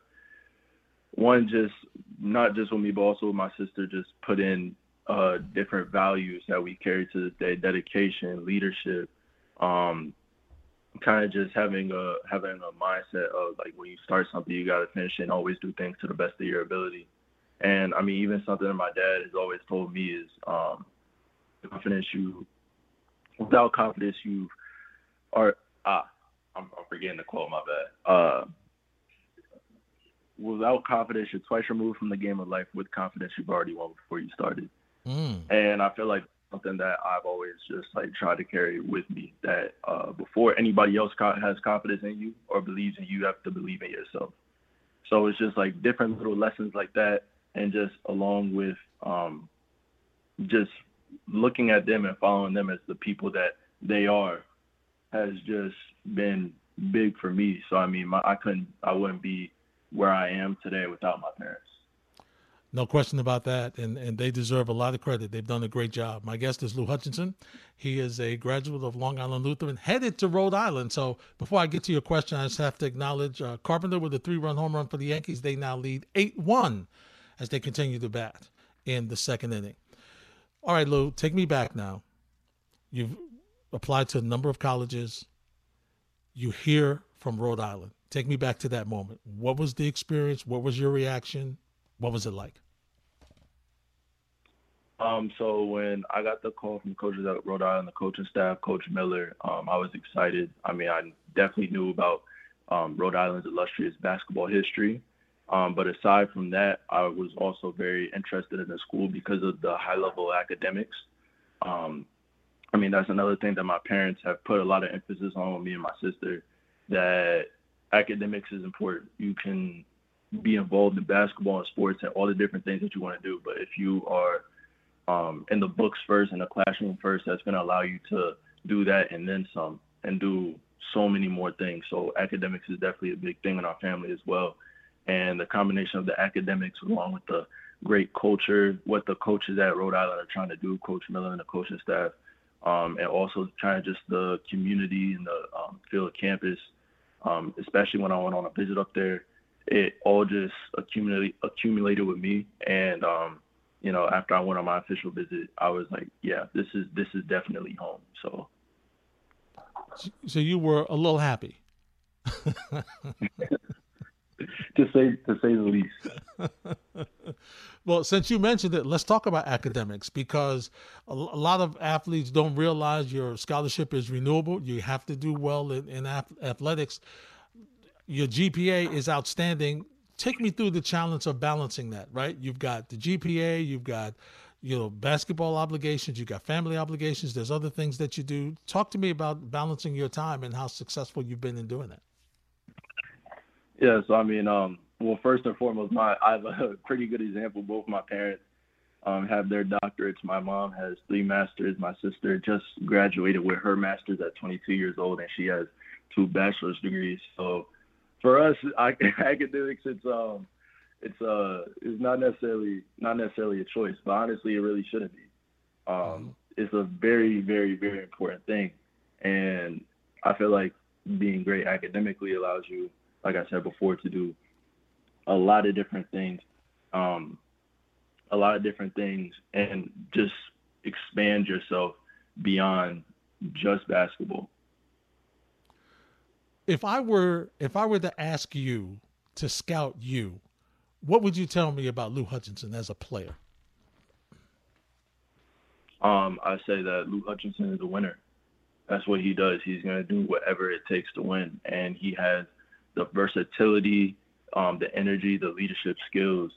one just not just with me, but also with my sister, just put in uh, different values that we carry to this day: dedication, leadership, um, kind of just having a having a mindset of like when you start something, you got to finish it and always do things to the best of your ability. And I mean, even something that my dad has always told me is um, confidence you without confidence you are ah I'm, I'm forgetting the quote my bad. Uh, without confidence, you're twice removed from the game of life. With confidence, you've already won before you started. Mm. And I feel like something that I've always just like tried to carry with me that uh, before anybody else has confidence in you or believes in you, you have to believe in yourself. So it's just like different little lessons like that, and just along with um, just looking at them and following them as the people that they are has just been big for me. So I mean, my, I couldn't, I wouldn't be where I am today without my parents. No question about that, and and they deserve a lot of credit. They've done a great job. My guest is Lou Hutchinson. He is a graduate of Long Island Lutheran, headed to Rhode Island. So before I get to your question, I just have to acknowledge uh, Carpenter with a three-run home run for the Yankees. They now lead eight-one as they continue to bat in the second inning. All right, Lou, take me back now. You've applied to a number of colleges. You hear from Rhode Island. Take me back to that moment. What was the experience? What was your reaction? What was it like? Um, so when I got the call from the coaches at Rhode Island, the coaching staff, Coach Miller, um, I was excited. I mean, I definitely knew about um, Rhode Island's illustrious basketball history. Um, but aside from that, I was also very interested in the school because of the high level academics. Um, I mean, that's another thing that my parents have put a lot of emphasis on with me and my sister that academics is important. You can be involved in basketball and sports and all the different things that you want to do, but if you are um, in the books first, in the classroom first, that's going to allow you to do that and then some and do so many more things. So academics is definitely a big thing in our family as well. And the combination of the academics along with the great culture, what the coaches at Rhode Island are trying to do, Coach Miller and the coaching staff, um, and also trying to just the community and the um, field of campus – um, especially when I went on a visit up there. It all just accumulated accumulated with me, and um, you know, after I went on my official visit, I was like, yeah, this is this is definitely home. So, so you were a little happy. to say to say the least. well, since you mentioned it, let's talk about academics because a, lot of athletes don't realize your scholarship is renewable. You have to do well in, in athletics. Your GPA is outstanding. Take me through the challenge of balancing that. Right, you've got the GPA, you've got you know basketball obligations, you've got family obligations. There's other things that you do. Talk to me about balancing your time and how successful you've been in doing that. Yeah, so I mean, um, well, first and foremost, my I have a pretty good example. Both my parents um, have their doctorates. My mom has three masters. My sister just graduated with her masters at 22 years old, and she has two bachelor's degrees. So for us, I, academics, it's um, it's uh, it's not necessarily not necessarily a choice, but honestly, it really shouldn't be. Um, it's a very, very, very important thing. And I feel like being great academically allows you, like I said before, to do a lot of different things, um, a lot of different things, and just expand yourself beyond just basketball. If I were if I were to ask you to scout you, what would you tell me about Lou Hutchinson as a player? Um, I say that Lou Hutchinson is a winner. That's what he does. He's going to do whatever it takes to win, and he has the versatility, um, the energy, the leadership skills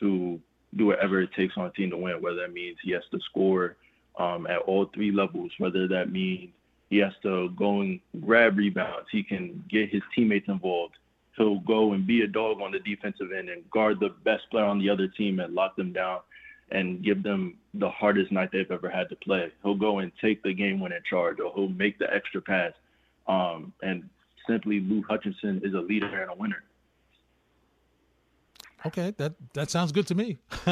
to do whatever it takes on a team to win. Whether that means he has to score um, at all three levels, whether that means he has to go and grab rebounds, he can get his teammates involved. He'll go and be a dog on the defensive end and guard the best player on the other team and lock them down and give them the hardest night they've ever had to play. He'll go and take the game winning charge or he'll make the extra pass. Um, and simply, Lou Hutchinson is a leader and a winner. Okay, that that sounds good to me.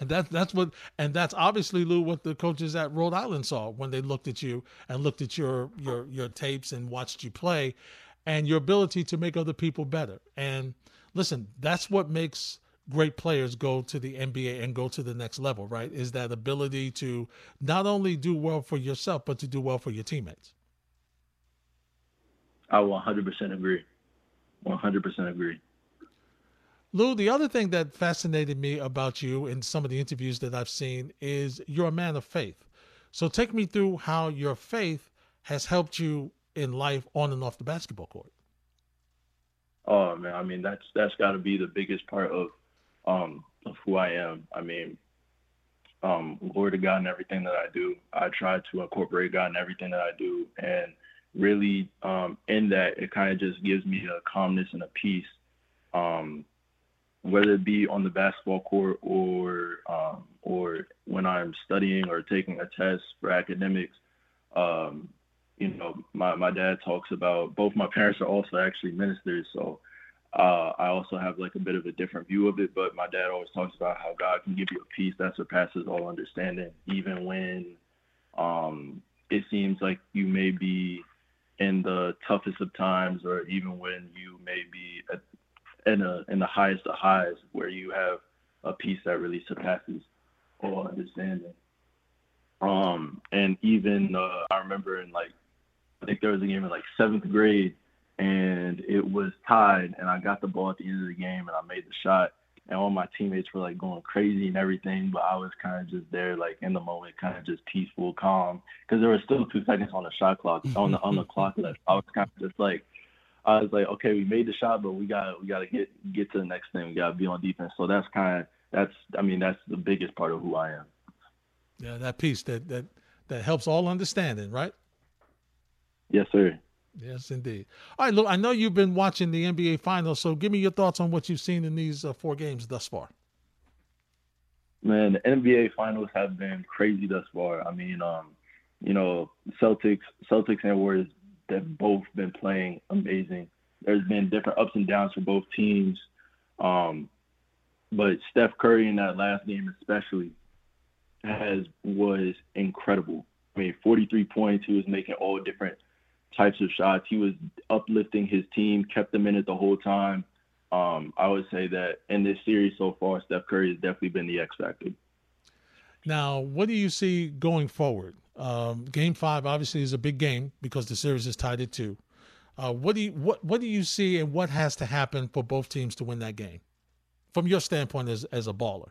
that that's what, and that's obviously Lou what the coaches at Rhode Island saw when they looked at you and looked at your your your tapes and watched you play, and your ability to make other people better. And listen, that's what makes great players go to the NBA and go to the next level, right? Is that ability to not only do well for yourself, but to do well for your teammates. I will 100% agree. 100% agree. Lou, the other thing that fascinated me about you in some of the interviews that I've seen is you're a man of faith. So take me through how your faith has helped you in life on and off the basketball court. Oh man, I mean that's that's got to be the biggest part of um of who I am. I mean, um, glory to God in everything that I do. I try to incorporate God in everything that I do, and really um, in that it kind of just gives me a calmness and a peace um, whether it be on the basketball court or um, or when I'm studying or taking a test for academics. Um, you know, my, my dad talks about both my parents are also actually ministers, so uh, I also have like a bit of a different view of it. But my dad always talks about how God can give you a peace that surpasses all understanding, even when um, it seems like you may be in the toughest of times, or even when you may be at in a in the highest of highs where you have a peace that really surpasses all understanding. Um, and even uh, I remember in like I think there was a game in like seventh grade, and it was tied, and I got the ball at the end of the game, and I made the shot, and all my teammates were like going crazy and everything, but I was kind of just there, like in the moment, kind of just peaceful, calm, because there was still two seconds on the shot clock on the on the clock left. I was kind of just like I was like, okay, we made the shot, but we got we got to get get to the next thing. We got to be on defense. So that's kind of that's I mean that's the biggest part of who I am. Yeah, that peace that that that helps all understanding, right? Yes, sir. Yes, indeed. All right, look, I know you've been watching the NBA Finals, so give me your thoughts on what you've seen in these uh, four games thus far. Man, the NBA Finals have been crazy thus far. I mean, um, you know, Celtics, Celtics and Warriors they've both been playing amazing. There's been different ups and downs for both teams. Um, but Steph Curry in that last game especially has was incredible. I mean, 43 points. He was making all different types of shots. He was uplifting his team, kept them in it the whole time. Um, I would say that in this series so far, Steph Curry has definitely been the X factor. Now, what do you see going forward? Um, game five obviously is a big game because the series is tied at two. Uh, what do you what what do you see and what has to happen for both teams to win that game, from your standpoint as as a baller?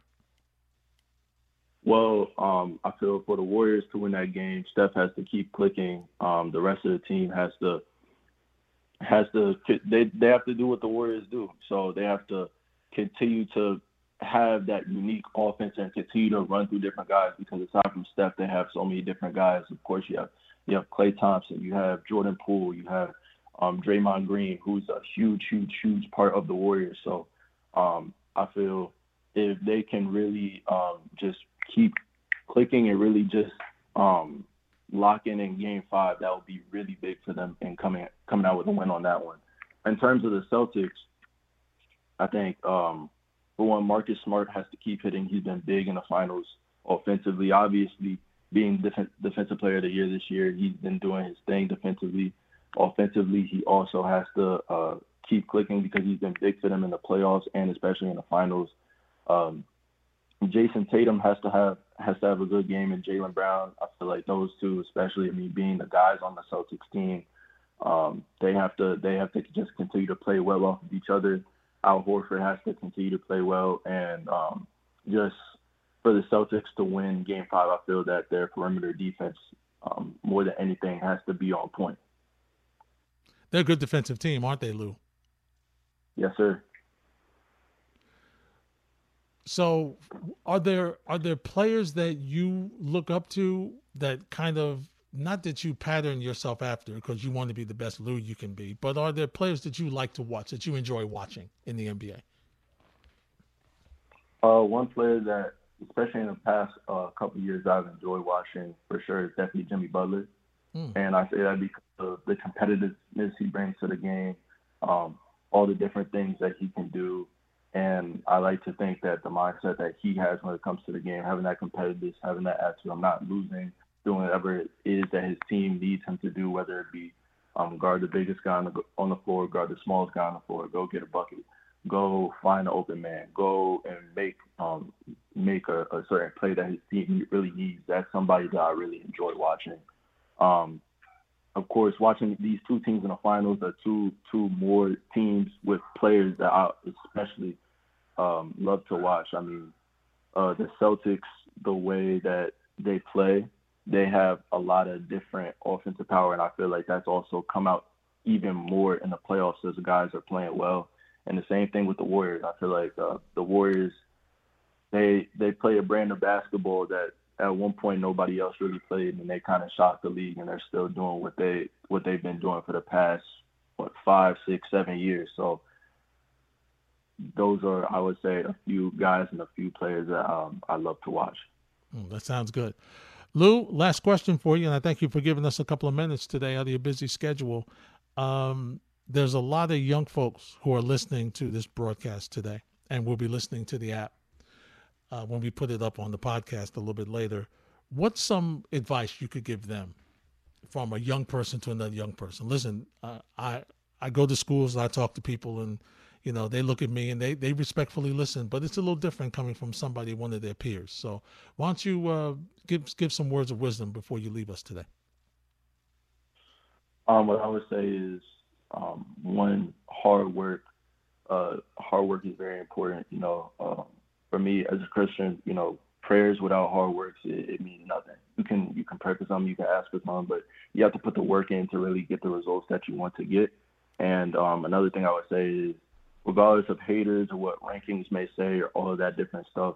Well, um, I feel for the Warriors to win that game, Steph has to keep clicking. Um, the rest of the team has to has to they they have to do what the Warriors do. So they have to continue to have that unique offense and continue to run through different guys because aside from Steph, they have so many different guys. Of course, you have you have Klay Thompson, you have Jordan Poole, you have um, Draymond Green, who's a huge, huge, huge part of the Warriors. So um, I feel if they can really um, just keep clicking and really just um, lock in in Game Five, that would be really big for them and coming coming out with a win on that one. In terms of the Celtics, I think um, for one, Marcus Smart has to keep hitting. He's been big in the finals offensively. Obviously, being def- defensive player of the year this year. He's been doing his thing defensively. Offensively, he also has to uh, keep clicking because he's been big for them in the playoffs and especially in the finals. Um, Jayson Tatum has to have has to have a good game, and Jaylen Brown. I feel like those two, especially I mean, being the guys on the Celtics team, um, they have to they have to just continue to play well off of each other. Al Horford has to continue to play well, and um, just for the Celtics to win Game Five, I feel that their perimeter defense, um, more than anything, has to be on point. They're a good defensive team, aren't they, Lou? Yes, sir. So, are there are there players that you look up to that kind of not that you pattern yourself after because you want to be the best Lou you can be, but are there players that you like to watch that you enjoy watching in the NBA? Uh, one player that, especially in the past uh, couple years, I've enjoyed watching for sure is definitely Jimmy Butler, mm. and I say that because of the competitiveness he brings to the game, um, all the different things that he can do and I like to think that the mindset that he has when it comes to the game, having that competitiveness, having that attitude, I'm not losing, doing whatever it is that his team needs him to do, whether it be um, guard the biggest guy on the, on the floor, guard the smallest guy on the floor, go get a bucket, go find an open man, go and make um, make a, a certain play that his team really needs. That's somebody that I really enjoy watching. Um, of course, watching these two teams in the finals are two two more teams with players that I especially um, love to watch. I mean, uh, the Celtics, the way that they play, they have a lot of different offensive power, and I feel like that's also come out even more in the playoffs as the guys are playing well. And the same thing with the Warriors. I feel like uh, the Warriors, they they play a brand of basketball that at one point nobody else really played, and they kind of shocked the league, and they're still doing what they what they've been doing for the past what five, six, seven years. So those are, I would say, a few guys and a few players that um, I love to watch. Mm, that sounds good. Lou, last question for you, and I thank you for giving us a couple of minutes today out of your busy schedule. Um, there's a lot of young folks who are listening to this broadcast today and will be listening to the app uh, when we put it up on the podcast a little bit later. What's some advice you could give them from a young person to another young person? Listen, uh, I I go to schools and I talk to people and you know, they look at me and they, they respectfully listen, but it's a little different coming from somebody, one of their peers. So why don't you uh, give give some words of wisdom before you leave us today? Um, what I would say is um, one hard work. Uh, hard work is very important. You know, um, for me as a Christian, you know, prayers without hard work it, it means nothing. You can you can pray for something, you can ask for something, but you have to put the work in to really get the results that you want to get. And um, another thing I would say is regardless of haters or what rankings may say or all of that different stuff.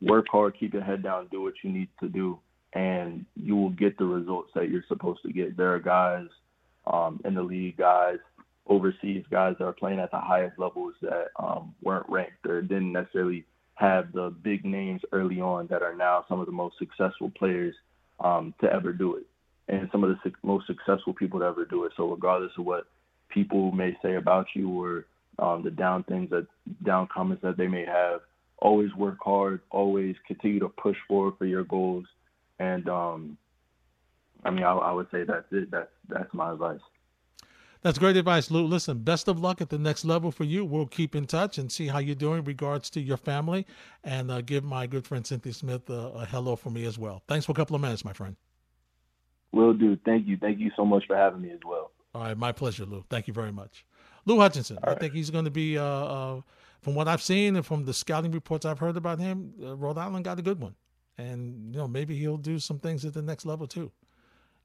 Work hard, keep your head down, do what you need to do, and you will get the results that you're supposed to get. There are guys um, in the league, guys overseas, guys that are playing at the highest levels that um, weren't ranked or didn't necessarily have the big names early on that are now some of the most successful players um, to ever do it, and some of the most successful people to ever do it. So regardless of what people may say about you or um, the down things that down comments that they may have. Always work hard. Always continue to push forward for your goals. And um, I mean, I, I would say that's it. That's that's my advice. That's great advice, Lou. Listen, best of luck at the next level for you. We'll keep in touch and see how you're doing in regards to your family, and uh, give my good friend Cynthia Smith a, a hello for me as well. Thanks for a couple of minutes, my friend. Will do. Thank you. Thank you so much for having me as well. All right, my pleasure, Lou. Thank you very much. Lou Hutchinson. I think he's going to be, uh, uh, from what I've seen and from the scouting reports I've heard about him, uh, Rhode Island got a good one. And, you know, maybe he'll do some things at the next level too.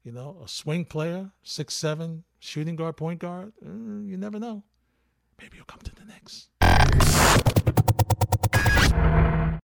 You know, a swing player, six seven, shooting guard, point guard. Uh, you never know. Maybe he'll come to the Knicks.